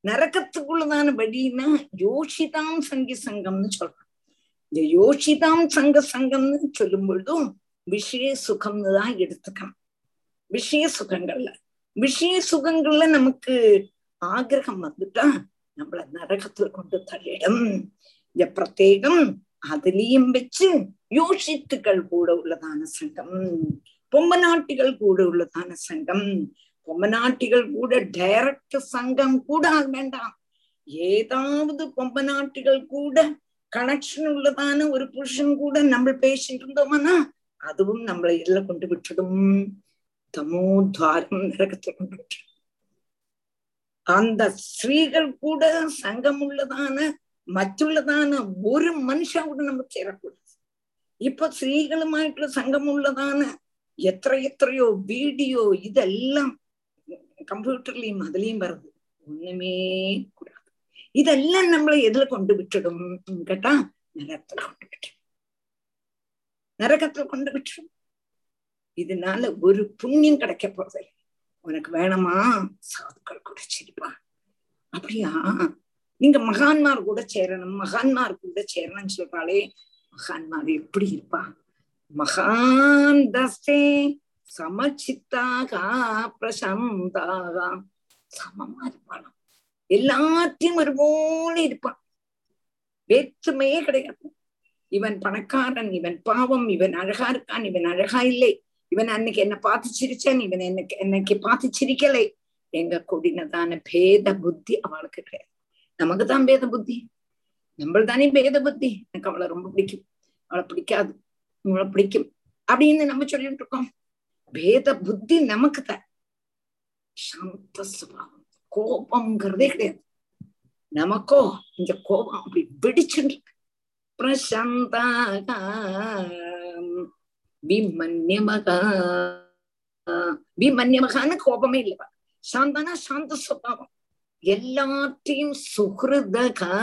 நரகத்துக்குள்ளதான வழின்னா யோஷிதாம் சங்கி சங்கம்னு சொல்றான் இந்த யோஷிதாம் சங்க சங்கம்னு சொல்லும் பொழுதும் விஷய சுகம்னு தான் எடுத்துக்கணும். விஷய சுகங்கள்ல. விஷய சுகங்கள்ல நமக்கு ஆகிரகம் வந்துட்டா நம்மள நரகத்துல கொண்டு தள்ளிடும். இந்த பிரத்யேகம் அதுலயும் வச்சு யோசித்துக்கள் கூட உள்ளதான சங்கம். பொம்மநாட்டிகள் கூட உள்ளதான சங்கம். பொம்மநாட்டிகள் கூட டைரக்ட் சங்கம் கூட வேண்டாம். ஏதாவது பொம்பநாட்டிகள் கூட கனெக்ஷன் உள்ளதான ஒரு புருஷன் கூட நம்ம பேசிட்டு இருந்தோம்னா அதுவும் நம்மளை இதுல கொண்டு விட்டுடும். தமோத்வாரம் நரகத்தை கொண்டு விட்டுடும். அந்த ஸ்திரீகள் கூட சங்கம் உள்ளதான மற்றுள்ளதான ஒரு மனுஷன் கூட நம்ம சேரக்கூடாது. ഇപ്പൊ സ്ത്രീകളുമായിട്ടുള്ള സംഘമുള്ളതാണ് എത്ര എത്രയോ വീഡിയോ ഇതെല്ലാം കമ്പ്യൂട്ടറിലെയും അതിലെയും വരുന്നത് ഒന്നുമേ കൂടാതെ ഇതെല്ലാം നമ്മൾ എതിൽ കൊണ്ടുവിട്ടിടും കേട്ടാ നരകത്തിൽ കൊണ്ടുവിട്ടും நரகத்துல கொண்டு விட்டுரும் இதனால ஒரு புண்ணியம் கிடைக்க போறதில்லை உனக்கு வேணுமா சாதுக்கள் கூட சிரிப்பா அப்படியா நீங்க மகான்மார் கூட சேரணும் மகான்மார் கூட சேரணும்னு சொல்றாளே மகான்மார் எப்படி இருப்பா மகாந்தஸ்தே சமச்சித்தாக பிரசந்தாக. சமமா இருப்பாளாம் எல்லாத்தையும் ஒருபோல இருப்பான். வேற்றுமையே கிடையாது. இவன் பணக்காரன் இவன் பாவம் இவன் அழகா இருக்கான் இவன் அழகா இல்லை. இவன் அன்னைக்கு என்ன பார்த்து சிரிச்சான் இவன் என்னைக்கு என்னைக்கு பார்த்து சிரிக்கலை. எங்க கூடினதான பேத புத்தி அவளுக்கு கிடையாது. நமக்கு தான் பேத புத்தி. நம்ம தானே பேத புத்தி. எனக்கு அவளை ரொம்ப பிடிக்கும். அவளை பிடிக்காது. இவளை பிடிக்கும். அப்படின்னு நம்ம சொல்லிட்டு இருக்கோம். பேத புத்தி நமக்கு தான் சாந்த சுபாவம். கோபம்ங்கிறதே கிடையாது. நமக்கோ இந்த கோபம் அப்படி வெடிச்சுட்டு பிரசந்தாக விமன்யமகா. விமன்யமகான்னு கோபமே இல்லைப்பா சாந்தானா சாந்த சுபாவம். எல்லாத்தையும் சுகிருதகா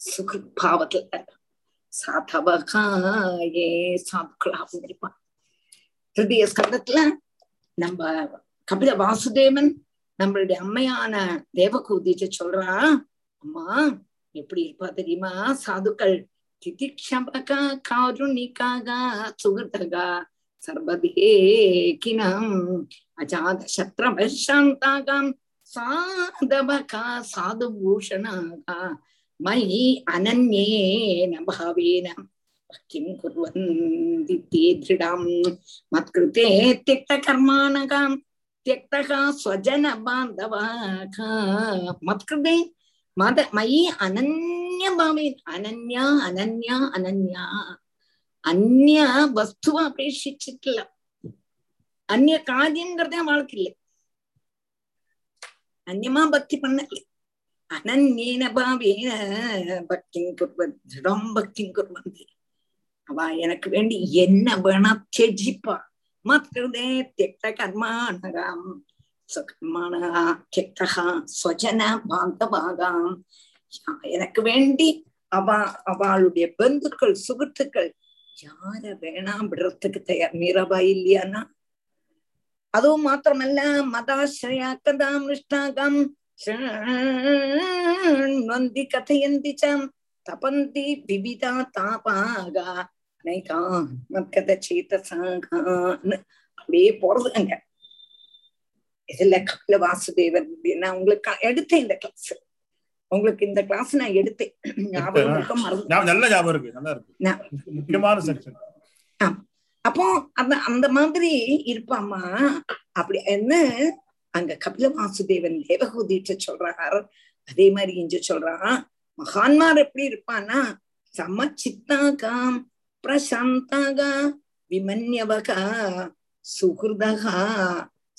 சுகிருத் பாவத்துல சாதவகாயே சாதுக்களா இருப்பான் ஸ்கந்தத்துல நம்ம கபில வாசுதேவன் நம்மளுடைய அம்மையான தேவகூதிட்டு சொல்றா அம்மா எப்படி இருப்பா தெரியுமா? சாதுக்கள் திதிக்ஷபகா காருணிக்காக சுகிருதகா. सर्वदेकिनाम् अजातशत्रवशान्तागाम् साधवका साधुभूषणागा मयि अनन्येन भावेन किं कुर्वन्ति ते दृढाम् मत्कृते त्यक्तकर्माणगां त्यक्तः स्वजनबान्धवाः मत्कृते मद मयि अनन्यभावेन अनन्या अनन्या अनन्या അന്യ വസ്തുവ അപേക്ഷിച്ചിട്ടില്ല അന്യ കാര്യങ്കറതേ വാൾക്കില്ല അന്യമാ ഭക്തി പണ്ണല്ലേ അനന്യേന ഭാവേന ഭക്തിം കുർവൻ ദൃഢം ഭക്തിം കുർവന്തി അവ എനക്ക് വേണ്ടി എന്നെ വേണ ത്യജിപ്പ മത്കൃതേ ത്യക്ത കർമാണകാം സ്വകർമാണ ത്യക്ത സ്വജന ബാന്ധവാകാം எனக்கு வேண்டி அவா அவளுடைய பந்துக்கள் சுகத்துக்கள் யார வேணாம் விடுறதுக்கு தயார்? மீராபா இல்லையானா அதுவும் மாத்திரமல்ல மதாசிரயா கதாம் நிஷ்டாகம் வந்தி கதையந்தி சம் தபந்தி விவிதா தாபாக அனைகா மத்கத சேதசாகான்னு அப்படியே போறது அங்க இதுல கபில வாசுதேவன் நான் உங்களுக்கு எடுத்தேன் இந்த கிளாஸ் உங்களுக்கு இந்த கிளாஸ் நான் எடுத்தேன். ஞாபகம் இருக்க? மறந்து நல்ல ஞாபகம் இருக்கு நல்லா இருக்கு. முக்கியமான செக்ஷன் அப்போ அந்த அந்த மாதிரி இருப்பாமா அப்படி என்ன? அங்க கபில வாசுதேவன் தேவகூதிட்டு சொல்றார். அதே மாதிரி இஞ்சு சொல்றான். மகான்மார் எப்படி இருப்பான்னா சமச்சித்தாகாம் பிரசாந்தகா விமன்யவகா சுகிருதகா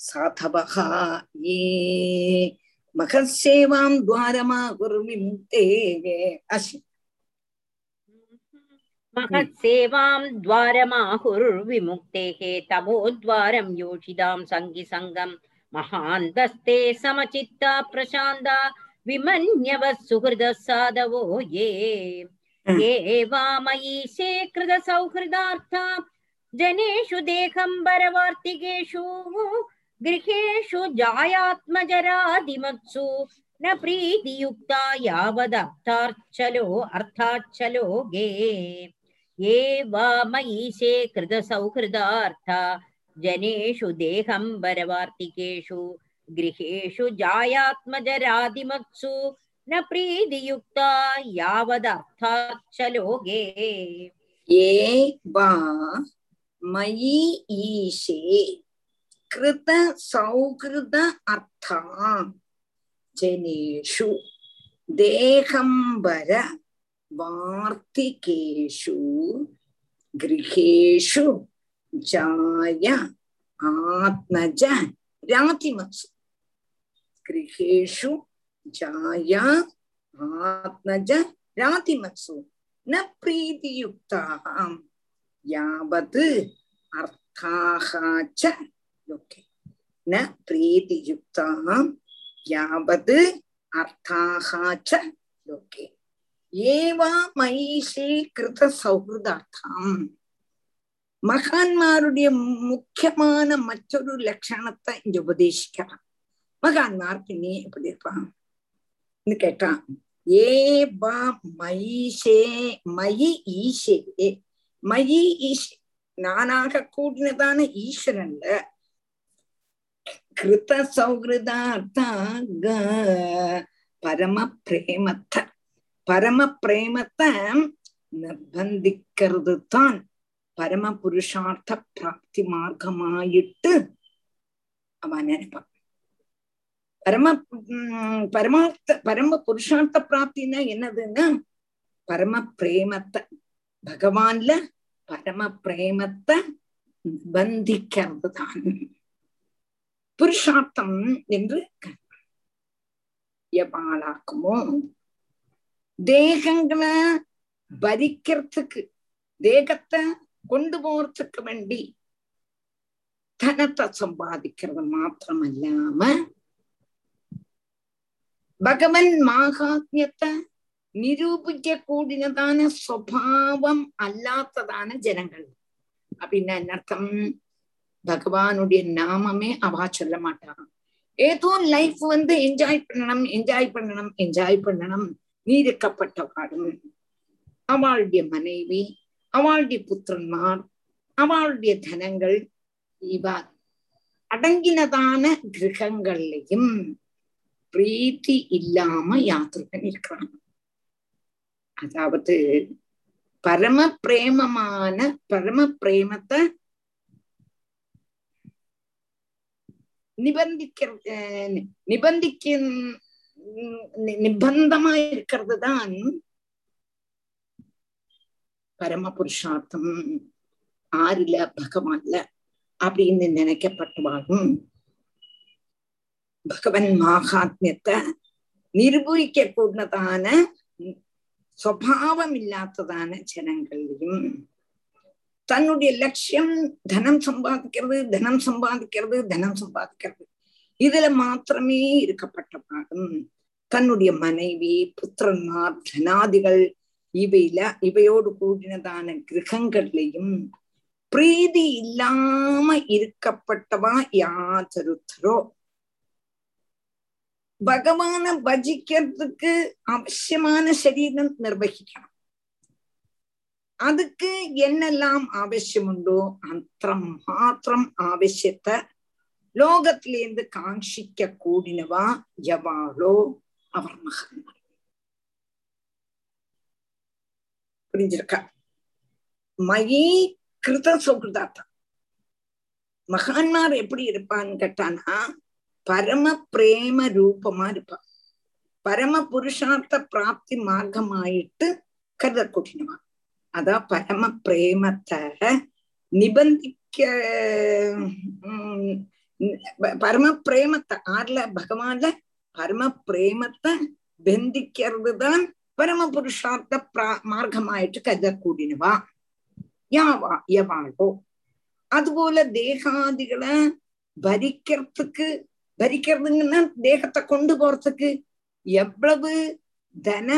சாதவகா ஏ. மகசேவாம் துவாரமா குருவிமுக்தே அஸ்மி महत्सेवां द्वारमाहुर्विमुक्तेः तमोद्वारं योषिदां सङ्गिसङ्गं महान्तस्ते समचित्ता प्रशान्ता विमन्यवः सुहृदः साधवो ये ये वामयीशे कृतसौहृदार्था जनेषु देहम्बरवार्तिकेषु गृहेषु जायात्मजरादिमत्सु न प्रीतियुक्ता यावदर्थार्चलो अर्थाच्चलो गे। ये वा मयीशे कृतसौहृदार्था, जनेषु देहम्बरवार्तिकेषु गृहेषु जायात्मजरादिमत्सु न प्रीतियुक्ता यावदर्थाच्चलो गे। ये वा मयि ईशे கிருத சௌகிருத அர்த்தா ஜனேஷு தேகம்பர வார்த்திகேஷு கிரகேஷு ஜாய ஆத்மஜ ராதிமசு கிரகேஷு ஜாய ஆத்மஜ ராதிமசு ந பிரீதியுக்தாம் யாவது அர்த்தாக ந பிரீதியுக்தாம் யாவது அர்த்தாக லோகே ஏவா மயிஷே கிருத சௌஹிருதார்த்தம் மகான்மாருடைய முக்கியமான மற்றொரு லட்சணத்தை இங்க உபதேசிக்கிறான் மகான்மார் பின்னே எப்படி இருப்பான் கேட்டான் ஏ பா மயிஷே மயி ஈஷே மயி ஈஷே நானாக கூடினதான ஈஸ்வரன்ல கிருத சௌகிருதார்த்தாக பரம பிரேமத்தை பரம பிரேமத்தை நிர்பந்திக்கிறது தான் பரம புருஷார்த்த பிராப்தி மார்க்கமாயிட்டு அவன் நினைப்பான் பரம பரமார்த்த பரம புருஷார்த்த பிராப்தின்னா என்னதுன்னா பரம பிரேமத்தை பகவான்ல பரம பிரேமத்தை நிர்பந்திக்கிறது தான் புருஷார்த்தம் என்று எவாளாக்குமோ தேகங்களை பரிக்கிறதுக்கு தேகத்தை கொண்டு போறதுக்கு வேண்டி தனத்தை சம்பாதிக்கிறது மாத்திரமல்லாம பகவன் மாகாத்மியத்தை நிரூபிக்க கூடினதான சுவாவம் அல்லாத்ததான ஜனங்கள். அப்படின்னா என்ன அர்த்தம்? பகவானுடைய நாமமே அவா சொல்ல மாட்டான். ஏதோ லைஃப் வந்து என்ஜாய் பண்ணணும் என்ஜாய் பண்ணணும் என்ஜாய் பண்ணணும். நீருக்கப்பட்டவாடும் அவளுடைய மனைவி அவளுடைய புத்திரன்மார் அவளுடைய தனங்கள் இவா அடங்கினதான கிரகங்கள்லையும் பிரீத்தி இல்லாம யாத்திரன் இருக்கிறான் அதாவது பரம பிரேமமான பரம பிரேமத்தை நிபந்திக்கிற நிபந்திக்க நிபந்தமா இருக்கிறது தான் பரம புருஷார்த்தம் ஆறுல பகவான்ல அப்படின்னு நினைக்கப்பட்டுவாகும். பகவன் மாகாத்மியத்தை நிரூபிக்க கூடதான சுவாவம் இல்லாததான ஜனங்கள்லையும் தன்னுடைய லட்சியம் தனம் சம்பாதிக்கிறது தனம் சம்பாதிக்கிறது தனம் சம்பாதிக்கிறது. இதுல மாத்திரமே இருக்கப்பட்ட பாடம் தன்னுடைய மனைவி புத்திரன்மார் தனாதிகள் இவையில இவையோடு கூடினதான கிரகங்கள்லையும் பிரீதி இல்லாம இருக்கப்பட்டவா யாதருத்தரோ பகவான பஜிக்கிறதுக்கு அவசியமான சரீரம் நிர்வகிக்கணும். அதுக்கு என்னெல்லாம் ஆவசியமுண்டோ அத்தம் மாத்திரம் ஆவசியத்தை லோகத்திலேருந்து காங்கிக்க கூடினவா எவாளோ அவர் மகன். புரிஞ்சிருக்கா? மயி கிருத சௌகிருதாத்தா. மகான்மார் எப்படி இருப்பான்னு கேட்டானா பரம பிரேம ரூபமா இருப்பா பரம புருஷார்த்த பிராப்தி மார்க்கமாயிட்டு கருத அதான் பரம பிரேமத்தை நிபந்திக்க பரம பிரேமத்தை ஆர்ல பகவான்ல பரம பிரேமத்தை பெந்திக்கிறது தான் பரம புருஷார்த்த பிரா மார்க்கமாயிட்டு கருதக்கூடியவா யாவா எவாளோ அதுபோல தேகாதிகளை பரிக்கிறதுக்கு பரிக்கிறதுங்கன்னா தேகத்தை கொண்டு போறதுக்கு எவ்வளவு தன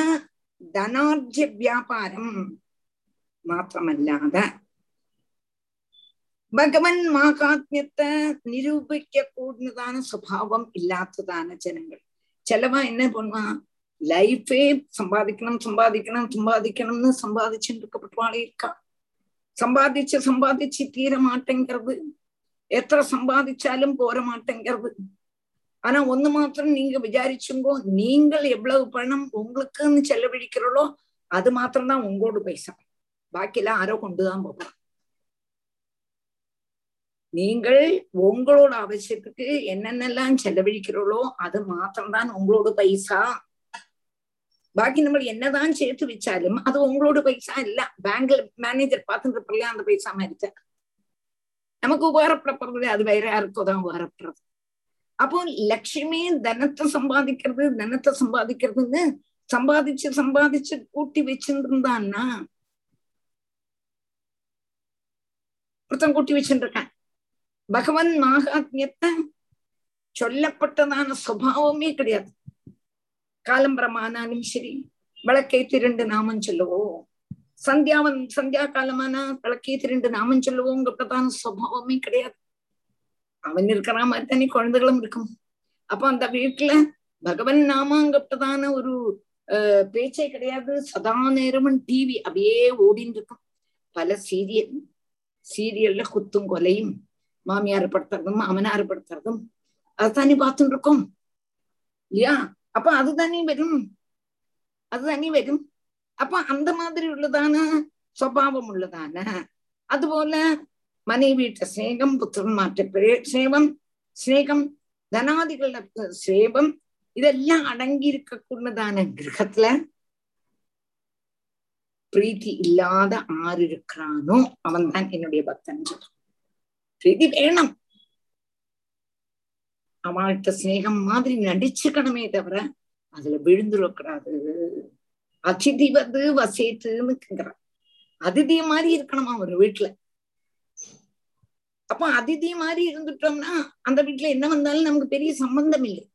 தனார்ஜ வியாபாரம் മാത്രമല്ലാതെ ഭഗവൻ മാഹാത്മ്യത്തെ നിരൂപിക്ക കൂടുന്നതാണ് സ്വഭാവം ഇല്ലാത്തതാണ് ജനങ്ങൾ ചിലവ എന്നെ പൊണ്ണ ലൈഫേ സമ്പാദിക്കണം സമ്പാദിക്കണം സമ്പാദിക്കണം എന്ന് സമ്പാദിച്ചിട്ടിരിക്കപ്പെട്ടുവാളെ ഇരിക്കാം സമ്പാദിച്ച് സമ്പാദിച്ച് തീരെ മാട്ടേങ്കത് എത്ര സമ്പാദിച്ചാലും പോര മാട്ടേങ്കത് ஆனா ஒண்ணு மாத்திரம் நீங்க விசாரிச்சுங்கோ நீங்கள் எவ்வளவு பணம் உங்களுக்குன்னு செலவழிக்கிறீங்களோ அது மாத்திரம்தான் உங்களோட பைசா பாக்கியெல்லாம் ஆரோ கொண்டுதான் போகலாம் நீங்கள் உங்களோட அவசியத்துக்கு என்னென்னலாம் செலவழிக்கிறோளோ அது மாத்திரம்தான் உங்களோட பைசா பாக்கி நம்ம என்னதான் சேர்த்து வச்சாலும் அது உங்களோட பைசா இல்ல பேங்க்ல மேனேஜர் பார்த்துட்டு அந்த பைசா மாதிரி நமக்கு உபகாரப்படப்படுறது அது வேற யாருக்கோ தான் உபகாரப்படுறது அப்போ லட்சுமி தனத்தை சம்பாதிக்கிறது தனத்தை சம்பாதிக்கிறதுன்னு சம்பாதிச்சு சம்பாதிச்சு கூட்டி வச்சிருந்தான்னா ஒருத்தன் கூட்டி வச்சிருக்கான். பகவன் மாகாத்மியத்தை சொல்லப்பட்டதான சுவாவமே கிடையாது. காலம்பரமானாலும் சரி விளக்கை திரண்டு நாமம் சொல்லுவோம். சந்தியாவன் சந்தியா காலமானா விளக்கை திரண்டு நாமம் சொல்லுவோங்கிறதான சுவாவமே கிடையாது. அவன் இருக்கிற மாதிரி தானே குழந்தைகளும் இருக்கும். அப்ப அந்த வீட்டுல பகவன் நாமாங்கிறதான ஒரு பேச்சே கிடையாது. சதா நேரமும் டிவி அப்படியே ஓடின்னு இருக்கும். பல சீரியல் சீரியல்ல குத்தும் கொலையும் மாமியார் படுத்துறதும் அமனார் படுத்துறதும் அதுதானே பார்த்துட்டு இருக்கோம் இல்லையா? அப்ப அதுதானே வரும். அதுதானே வரும். அப்ப அந்த மாதிரி உள்ளதான சுவாவம் உள்ளதான? அதுபோல மனைவியிட்ட ஸ்நேகம் புத்திரன்மாற்ற சேவம் ஸ்நேகம் தனாதிகள சேவம் இதெல்லாம் அடங்கி இருக்கக்கூடதான கிரகத்துல பிரீத்தி இல்லாத ஆறு இருக்கிறானோ அவன் தான் என்னுடைய பக்தன் பிரீதி பிரீத்தி வேணும். அவள்கிட்ட சிநேகம் மாதிரி நடிச்சுக்கணுமே தவிர அதுல விழுந்துடக்கூடாது அதிதி வந்து வசேத்துன்னு அதிதி மாதிரி இருக்கணுமா ஒரு வீட்டுல? அப்ப அதிதி மாதிரி இருந்துட்டோம்னா அந்த வீட்டுல என்ன வந்தாலும் நமக்கு பெரிய சம்பந்தம் இல்லை.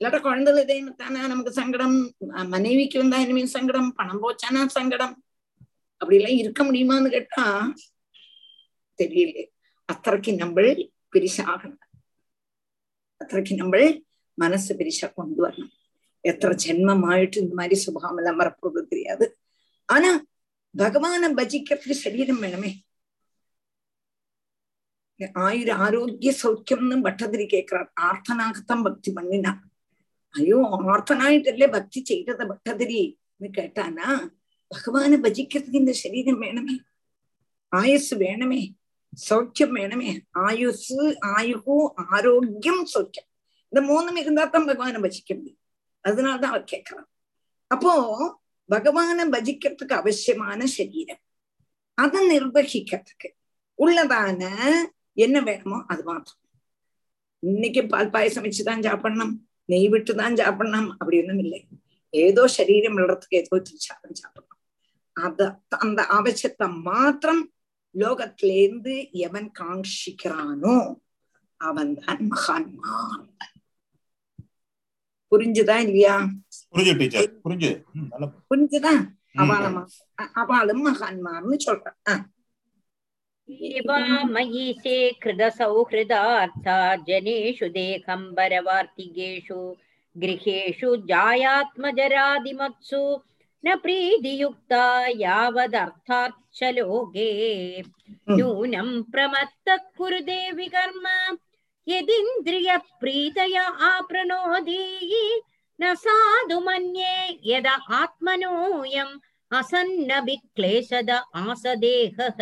இல்லாட்ட குழந்தைகளுதேன்னு தானே நமக்கு சங்கடம் மனைவிக்கு வந்தா இனிமேல் சங்கடம் பணம் போச்சானா சங்கடம் அப்படி எல்லாம் இருக்க முடியுமான்னு கேட்டா தெரியல அத்தரைக்கு நம்ம பிரிசாகணும் அத்தரைக்கு நம்ம மனசு பிரிசா கொண்டு வரணும் எத்தனை ஜென்மம் ஆயிட்டு இந்த மாதிரி சுபாவம் எல்லாம் மறப்போறது தெரியாது ஆனா பகவானை பஜிக்கிறதுக்கு சரீரம் வேணுமே ஆயுர ஆரோக்கிய சௌக்கியம்னு பட்டதிரி கேட்கிறார் ஆர்த்தனாகத்தான் பக்தி பண்ணினான் ஐயோ ஆர்த்தனாயிட்டല്ലേ பக்தி செய்யறத பட்டதிரின்னு கேட்டானா பகவானை பஜிக்கிறதுக்கு இந்த சரீரம் வேணுமே ஆயுஸ் வேணுமே சௌக்கியம் வேணுமே ஆயுசு ஆயுகு ஆரோக்கியம் சௌக்கியம் இந்த மூணும் இருந்தாத்தான் பகவானை பஜிக்க முடியும் அதனாலதான் அவர் கேட்கிறான் அப்போ பகவானை பஜிக்கிறதுக்கு அவசியமான சரீரம் அதை நிர்வகிக்கிறதுக்கு உள்ளதான என்ன வேணுமோ அது மாத்திரம் இன்னைக்கு பால் பாயசம் வச்சுதான் சாப்பிடணும் நெய் விட்டுதான் சாப்பிடணும் அப்படி ஒண்ணும் இல்லை ஏதோ சரீரம் விடுறதுக்கு ஏதோ சாதம் சாப்பிடணும் அத அந்த அவசியத்தை மாத்திரம் லோகத்திலேருந்து எவன் காங்கிக்கிறானோ அவன் தான் மகான்மான் புரிஞ்சுதா இல்லையா புரிஞ்சு டீச்சர் புரிஞ்சு புரிஞ்சுதா அவளும் அவளும் மகான்மார்னு சொல்றான் मयीशे कृतसौहृदार्था जनेषु देहम्बरवार्तिकेषु गृहेषु जायात्मजरादिमत्सु न प्रीतियुक्ता यावदर्थाच्च लोके नूनं प्रमत्तः कुरुते विकर्म यदिन्द्रियप्रीतय आपृणोति न साधु मन्ये यद आत्मनोऽयम् असन्नभिक्लेशद आसदेहः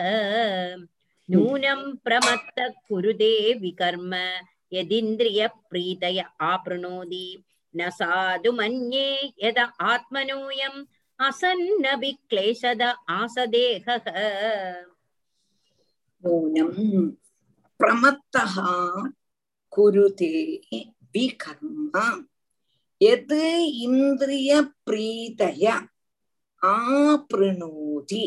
नूनं प्रमत्तः कुरुते विकर्म यदिन्द्रियप्रीतय आपृणोति न साधु मन्ये यद आत्मनोऽयम् असन्नभिक्लेशद आसदेहः नूनं प्रमत्तः कुरुते विकर्म यद् इन्द्रियप्रीतय आपृणोति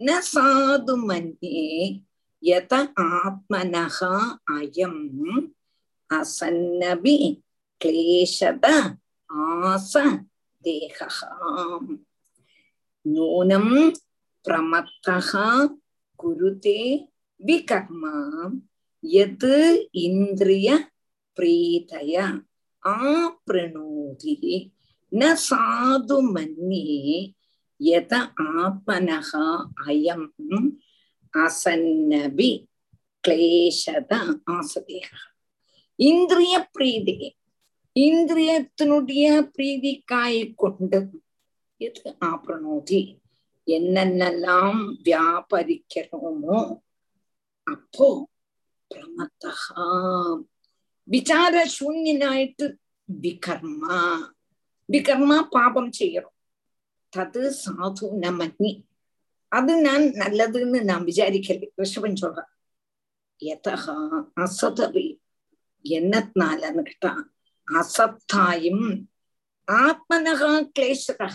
न साधु मन्ये யத ஆத்மனஹா அயம் அசன்னபி கிளேஷத ஆச தேகாம் நூனம் பிரமத்தகா குருதே விகர்மா. எது இந்திரிய பிரீதய ஆப்ரணோதி. ந சாது மன்யே யத ஆத்மனஹா அயம் அசன்னபி கிளேஷத ஆசதேக இந்திரிய பிரீதி. இந்திரியத்தினுடைய பிரீதிக்காய் கொண்டு எது? ஆப்ரணோதி. என்னென்னலாம் வியாபரிக்கிறோமோ அப்போ பிரமத்தகா. விசார சூன்யனாயிட்டு விகர்மா. விகர்மா பாபம் செய்யறோம் தது சாது நமன்னி அது நான் நல்லதுன்னு நான் விசாரிக்கல ரிஷபன் சொல்றான் எதா அசதபி என்னத்தினாலன்னு கேட்டா அசத்தாயும் ஆத்மனகா கிளேசதா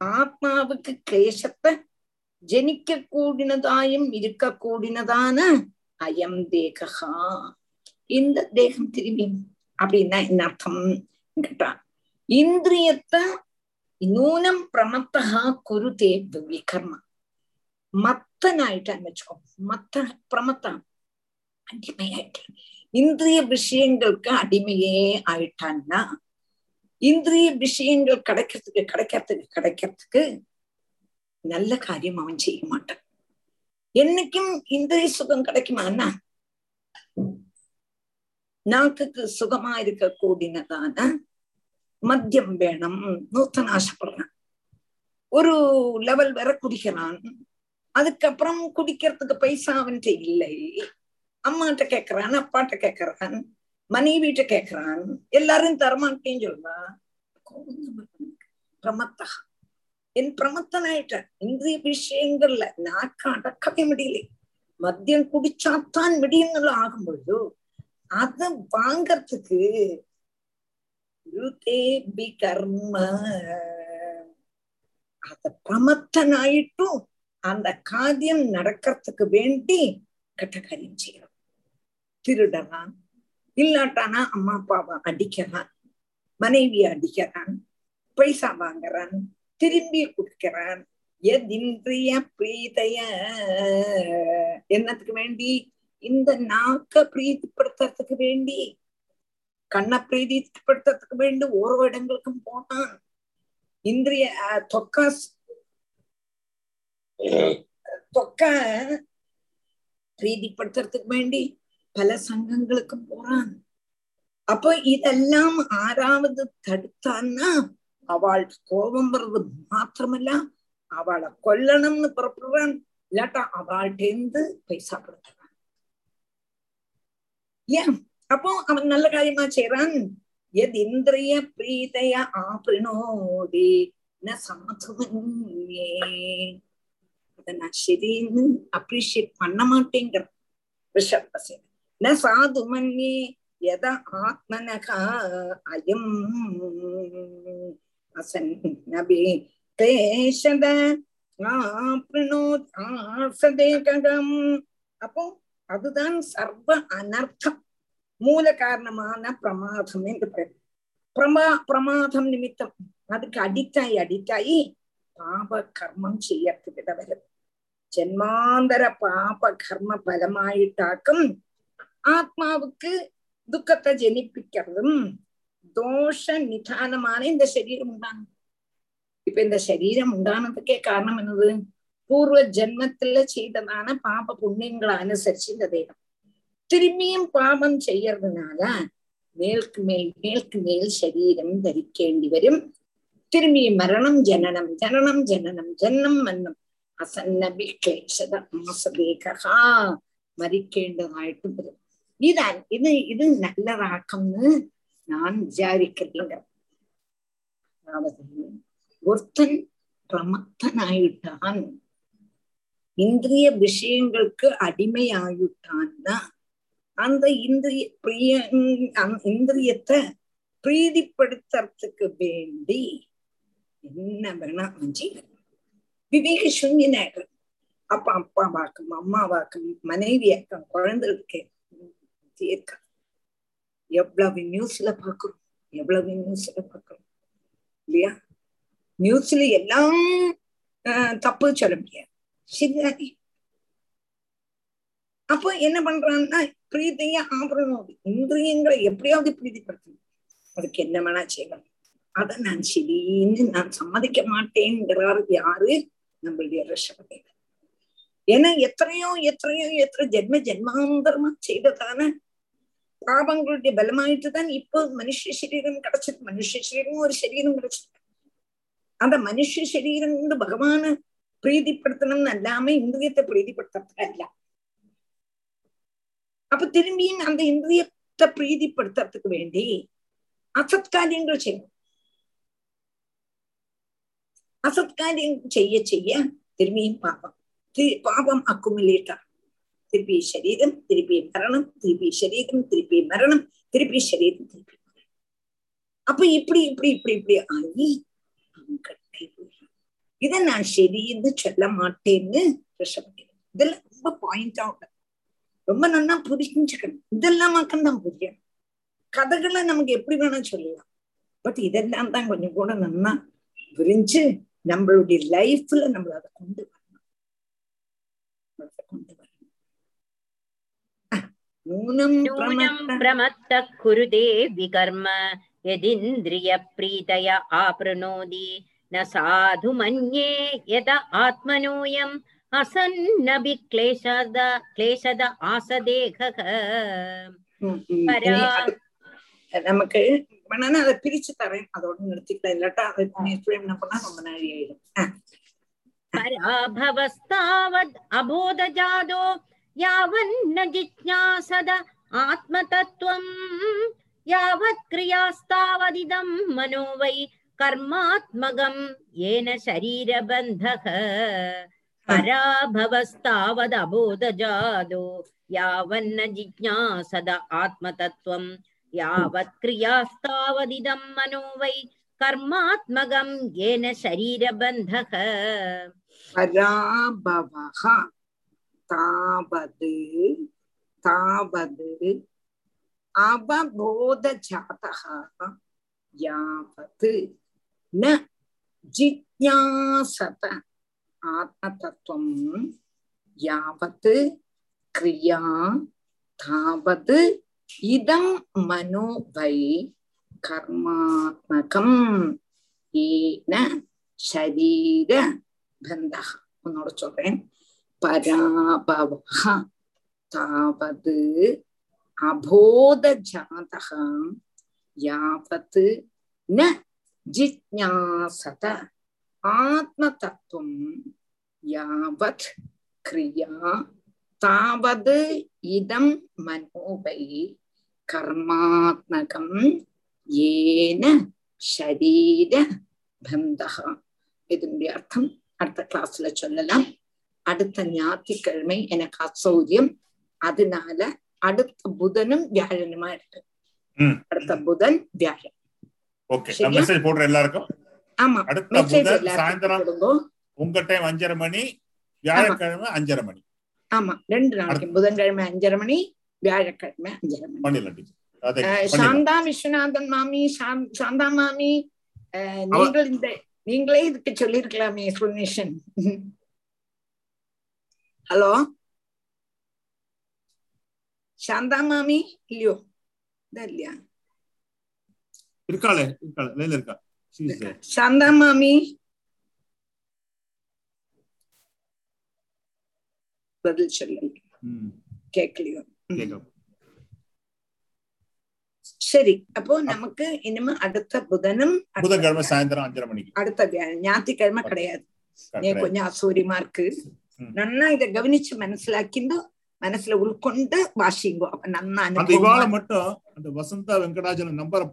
ஆத்மாவுக்கு கிளேசத்தை ஜனிக்க கூடினதாயும் இருக்க கூடினதான அயம் தேகா இந்த தேகம் திரும்பி அப்படின்னா என்ன அர்த்தம் கேட்டா இந்திரியத்தை நூனம் பிரமத்தகா குருதே விகர்மா மத்தனாயிட்டான்னு வச்சுக்கோ. மத்த பிரமத்தான். அடிமையாயிட்டான். இந்திரிய விஷயங்களுக்கு அடிமையே ஆயிட்டான்னா இந்திரிய விஷயங்கள் கிடைக்கிறதுக்கு கிடைக்கிறதுக்கு கிடைக்கிறதுக்கு நல்ல காரியம் அவன் செய்ய மாட்டான். என்னைக்கும் இந்திரிய சுகம் கிடைக்குமான்னா நாக்குக்கு சுகமா இருக்க கூடினதான மத்தியம் வேணும். நூத்தன ஆசைப்படுறான். ஒரு லெவல் வரை குடிக்கிறான். அதுக்கப்புறம் குடிக்கிறதுக்கு பைசா அவன்கிட்ட இல்லை அம்மாட்ட கேக்குறான் அப்பாட்ட கேக்குறான் மனைவிட்ட கேக்குறான் எல்லாரும் தரமாட்டேன்னு சொல்றான் பிரமத்தா. என் பிரமத்தனாயிட்ட இந்திரிய விஷயங்கள்ல நான் அடக்கவே முடியல. மத்தியம் குடிச்சாத்தான் முடியும்னு ஆகும் பொழுது அத வாங்கறதுக்கு கர்ம. அத பிரமத்தனாயிட்டும் அந்த காரியம் நடக்கிறதுக்கு வேண்டி கெட்ட காரியம் செய்யறான். திருடறான். இல்லாட்டானா அம்மா அப்பாவை அடிக்கிறான். மனைவியை அடிக்கிறான். பைசா வாங்குறான். திரும்பி கொடுக்கிறான். எதின்றிய பிரீதைய என்னத்துக்கு வேண்டி? இந்த நாக்க பிரீதிப்படுத்துறதுக்கு வேண்டி. கண்ணை பிரீதிப்படுத்துறதுக்கு வேண்டி ஓரோ இடங்களுக்கும் போனான். இந்திரிய தொக்கா தொக்க பிரீதிப்படுத்துறதுக்கு வேண்டி பல சங்கங்களுக்கும் போறான். அப்போ இதெல்லாம் ஆறாவது தடுத்தான்னா அவள் கோபம் வர்றது மாத்திரமல்ல அவளை கொல்லணும்னு புறப்படுறான் இல்லாட்டா அவள்கிட்டேந்து பைசா கொடுத்துறான். ஏன்? அப்போ அவன் நல்ல காரியமா செய்யறான் எத் இந்திரிய பிரீதைய ஆபிரணோடி ந சாதுவன்யே அதை நான் சரின்னு அப்ரிஷியேட் பண்ண மாட்டேங்கிறேன் ரிஷபசேன ந சாது மன்னி எத ஆத்மனகா அயம் அசன்னபி கிளேஷத ஆசதேகம் அப்போ அதுதான் சர்வ அனர்த்தம். மூல காரணமான பிரமாதம் என்று பேர் பிரமா பிரமாதம் நிமித்தம். அதுக்கு அடிக்ட் ஆகி அடிக்ட் ஆகி பாப கர்மம் செய்யறதுக்கு வருது ஜென்மாந்தர பாப கர்ம பலமாயிட்டாக்கும் ஆத்மாவுக்கு துக்கத்தை ஜனிப்பிக்கிறதும் தோஷ நிதானமான இந்த சரீரம் உண்டானது இப்ப இந்த சரீரம் உண்டானதுக்கே காரணம் என்னது பூர்வ ஜென்மத்துல செய்ததான பாப புண்ணியங்களை அனுசரிச்சு இந்த தேகம் திரும்பியும் பாபம் செய்யறதுனால மேலுக்கு மேல் மேலுக்கு மேல் சரீரம் தரிக்கேண்டி வரும் திரும்பி மரணம் ஜனனம் ஜனனம் ஜனனம் ஜன்னம் மன்னம் അസന്നബി ക്ലേശത മാസദേകഹാ മരിക്കേണ്ടതായിട്ട് വരും ഇതാ ഇത് ഇത് നല്ലതാക്കെന്ന് ഞാൻ വിചാരിക്കുന്നില്ല அதாவது ஒருத்தன் பிரமத்தனாயிட்டான் இந்திரிய விஷயங்களுக்கு அடிமையாயிட்டான்னா அந்த இந்திரிய பிரிய இந்திரியத்தை பிரீதிப்படுத்துறதுக்கு வேண்டி என்ன வேணா அவன் செய்யலாம் விவேக சூன்யனாயிடுற அப்ப அப்பா வாக்கும் அம்மா வாக்கும் மனைவியாக்கம் குழந்தைகளுக்கு தீர்க்க. எவ்வளவு நியூஸ்ல பாக்குறோம் எவ்வளவு நியூஸ்ல பாக்குறோம் இல்லையா? நியூஸ்ல எல்லாம் தப்பு சொல்ல முடியாது. சரிதானே? அப்போ என்ன பண்றான்னா பிரீதிய ஆபரணம் இந்திரியங்களை எப்படியாவது பிரீதிப்படுத்தணும் அதுக்கு என்ன வேணா செய்யணும் அத நான் சரின்னு நான் சம்மதிக்க மாட்டேங்கிறாரு யாரு? நம்மளுடைய ரிஷபத்தை. ஏன்னா எத்தனையோ எத்தனையோ எத்தனை ஜென்ம ஜென்மாந்தரமா செய்ததான பாபங்களுடைய பலமாயிட்டு தான் இப்போ மனுஷ சரீரம் கிடைச்சது. மனுஷ சரீரமும் ஒரு சரீரம் கிடைச்சது. அந்த மனுஷ சரீரம் கொண்டு பகவான பிரீதிப்படுத்தணும்னு அல்லாம இந்திரியத்தை பிரீதிப்படுத்த அல்ல அப்ப திரும்பியும் அந்த இந்திரியத்தை பிரீதிப்படுத்துறதுக்கு வேண்டி அசத்காரியங்கள் செய்யணும். அசத்காரியம் செய்ய செய்ய திரும்பியும் பாபம் தி- பாபம் அக்குமுலேட்டா திருப்பி சரீரம் திருப்பி மரணம் திருப்பி சரீரம் திருப்பி மரணம் திருப்பி சரீரம் திருப்பி அப்ப இப்படி இப்படி இப்படி இப்படி ஆகி இத இதை நான் சரின்னு சொல்ல மாட்டேன்னு கஷ்டப்பட்டேன் இதெல்லாம் ரொம்ப பாயிண்ட் ஆகும் ரொம்ப நல்லா புரிஞ்சுக்கணும் இதெல்லாம் மக்கள் தான் புரியணும் கதைகளை நமக்கு எப்படி வேணும் சொல்லலாம் பட் இதெல்லாம் தான் கொஞ்சம் கூட நல்லா புரிஞ்சு நம்மளுடைய லைஃப்ல நம்மள அதை கொண்டு வரணும். அதை கொண்டு வரணும். பிரமத்த குருதே விகர்ம எதிந்திரிய பிரீதய ஆப்ருணோதி. ந சாது மன்யே எத ஆத்மனோயம். அசன்னபி கிளேஷத கிளேஷத ஆசதேக நமக்கு வேணாலும் அதை பிரிச்சு தரேன். அதோட நிறுத்திக்கலாம் இல்லாட்டா அதை என்ன பண்ணா ரொம்ப நாளி ஆயிடும். பராபவஸ்தாவத் அபோதஜாதோ யாவன்ன ஜிஜ்ஞாசத ஆத்மதத்துவம் யாவத் கிரியாஸ்தாவதிதம் மனோவை கர்மாத்மகம் ஏன சரீரபந்தக பராபவஸ்தாவத் அபோதஜாதோ யாவன்ன ஜிஜ்ஞாசத ஆத்மதத்துவம் यावत्क्रियास्तावदिदं मनो वै कर्मात्मकं येन शरीरबन्धः पराभवः तावद् तावद् अवबोधजातः यावत् न जिज्ञासत आत्मतत्त्वं यावत् क्रिया तावत् இதம் மனோ வை கர்மாத்மகம் ஏன ശരീര ബന്ധ ഒന്നോട് ചൊല്ലേൻ പരാഭവ താവത് അബോധജാത യാവത് ന ജിജ്ഞാസത ആത്മതത്വം യാവത് ക്രിയ താവത് ഇതം മനോവൈ கர்மாத்மகம் ஏன ஷரீர பந்தகா இதனுடைய அர்த்தம் அடுத்த கிளாஸ்ல சொல்லலாம் அடுத்த ஞாயிற்றுக்கிழமை எனக்கு அசௌரியம் அதனால அடுத்த புதனும் வியாழனுமா இருக்கு அடுத்த புதன் வியாழன் போடுற எல்லாருக்கும் ஆமா அடுத்த புதன் சாயந்தரம் உங்க டைம் அஞ்சரை மணி வியாழக்கிழமை அஞ்சரை புதன்கிழமை அஞ்சரை மணி வியாழக்கிழமை அஞ்சரை மணி சாந்தா விஸ்வநாதன் மாமி சாந்- சாந்தா மாமி நீங்கள் இந்த நீங்களே இதுக்கு சொல்லிருக்கலாமே எக்ஸ்பிளனேஷன் ஹலோ சாந்தா மாமி இல்லையோ இல்லையா இருக்காளே இருக்காளே லைன்ல இருக்கா. சாந்தா மாமி பதில் சொல்லல கேட்கலையோ கேட்கலாம். சரி அப்போ நமக்கு இனிமே அடுத்த புதனும் அடுத்த புதன்கிழமை சாயந்தரம் அஞ்சரை மணிக்கு அடுத்த வியாழன் ஞாயிற்றுக்கிழமை கிடையாது நீ கிடையாது. கொஞ்சம் அசூரியமா இருக்கு ம். நன்னா இத கவனிச்சு மனசிலாக்கிண்டு மனசுல உள்கொண்டு வாசிங்கோ அப்ப நன்னா அந்த இவாள மட்டும் அந்த வசந்தா வெங்கடாஜலம் நம்பர்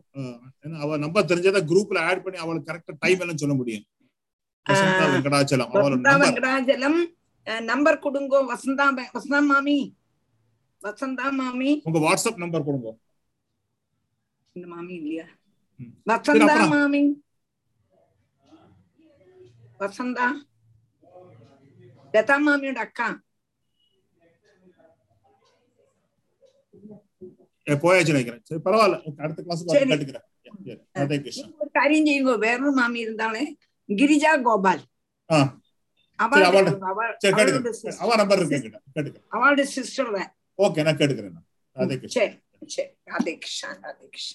அவ நம்பர் தெரிஞ்சதை குரூப்ல ஆட் பண்ணி அவளுக்கு கரெக்டா டைம் எல்லாம் சொல்ல முடியும் வெங்கடாச்சலம் வசந்தா நம்பர் கொடுங்கோ வசந்தா வசந்தா மாமி வசந்தா மாமி? உங்க வாட்ஸ்அப் நம்பர் கொடுங்க. இந்த மாமி இல்லையா? வசந்தா. மாமி. வசந்தா லதா மாமியோட அக்கா. போயாச்சு நினைக்கிறேன். சரி பரவாயில்ல. அடுத்த கிளாஸ். கேட்டுக்கிறேன். ஒரு காரியம் செய்யுங்க. வேறொரு மாமி இருந்தாலே கிரிஜா கோபால். அவளோட சிஸ்டர் தான். ஓகே நான் கேட்டுக்கிறேன் ராதே கிருஷ்ணன் ராதே கிருஷ்ணன் ராதே கிருஷ்ணன்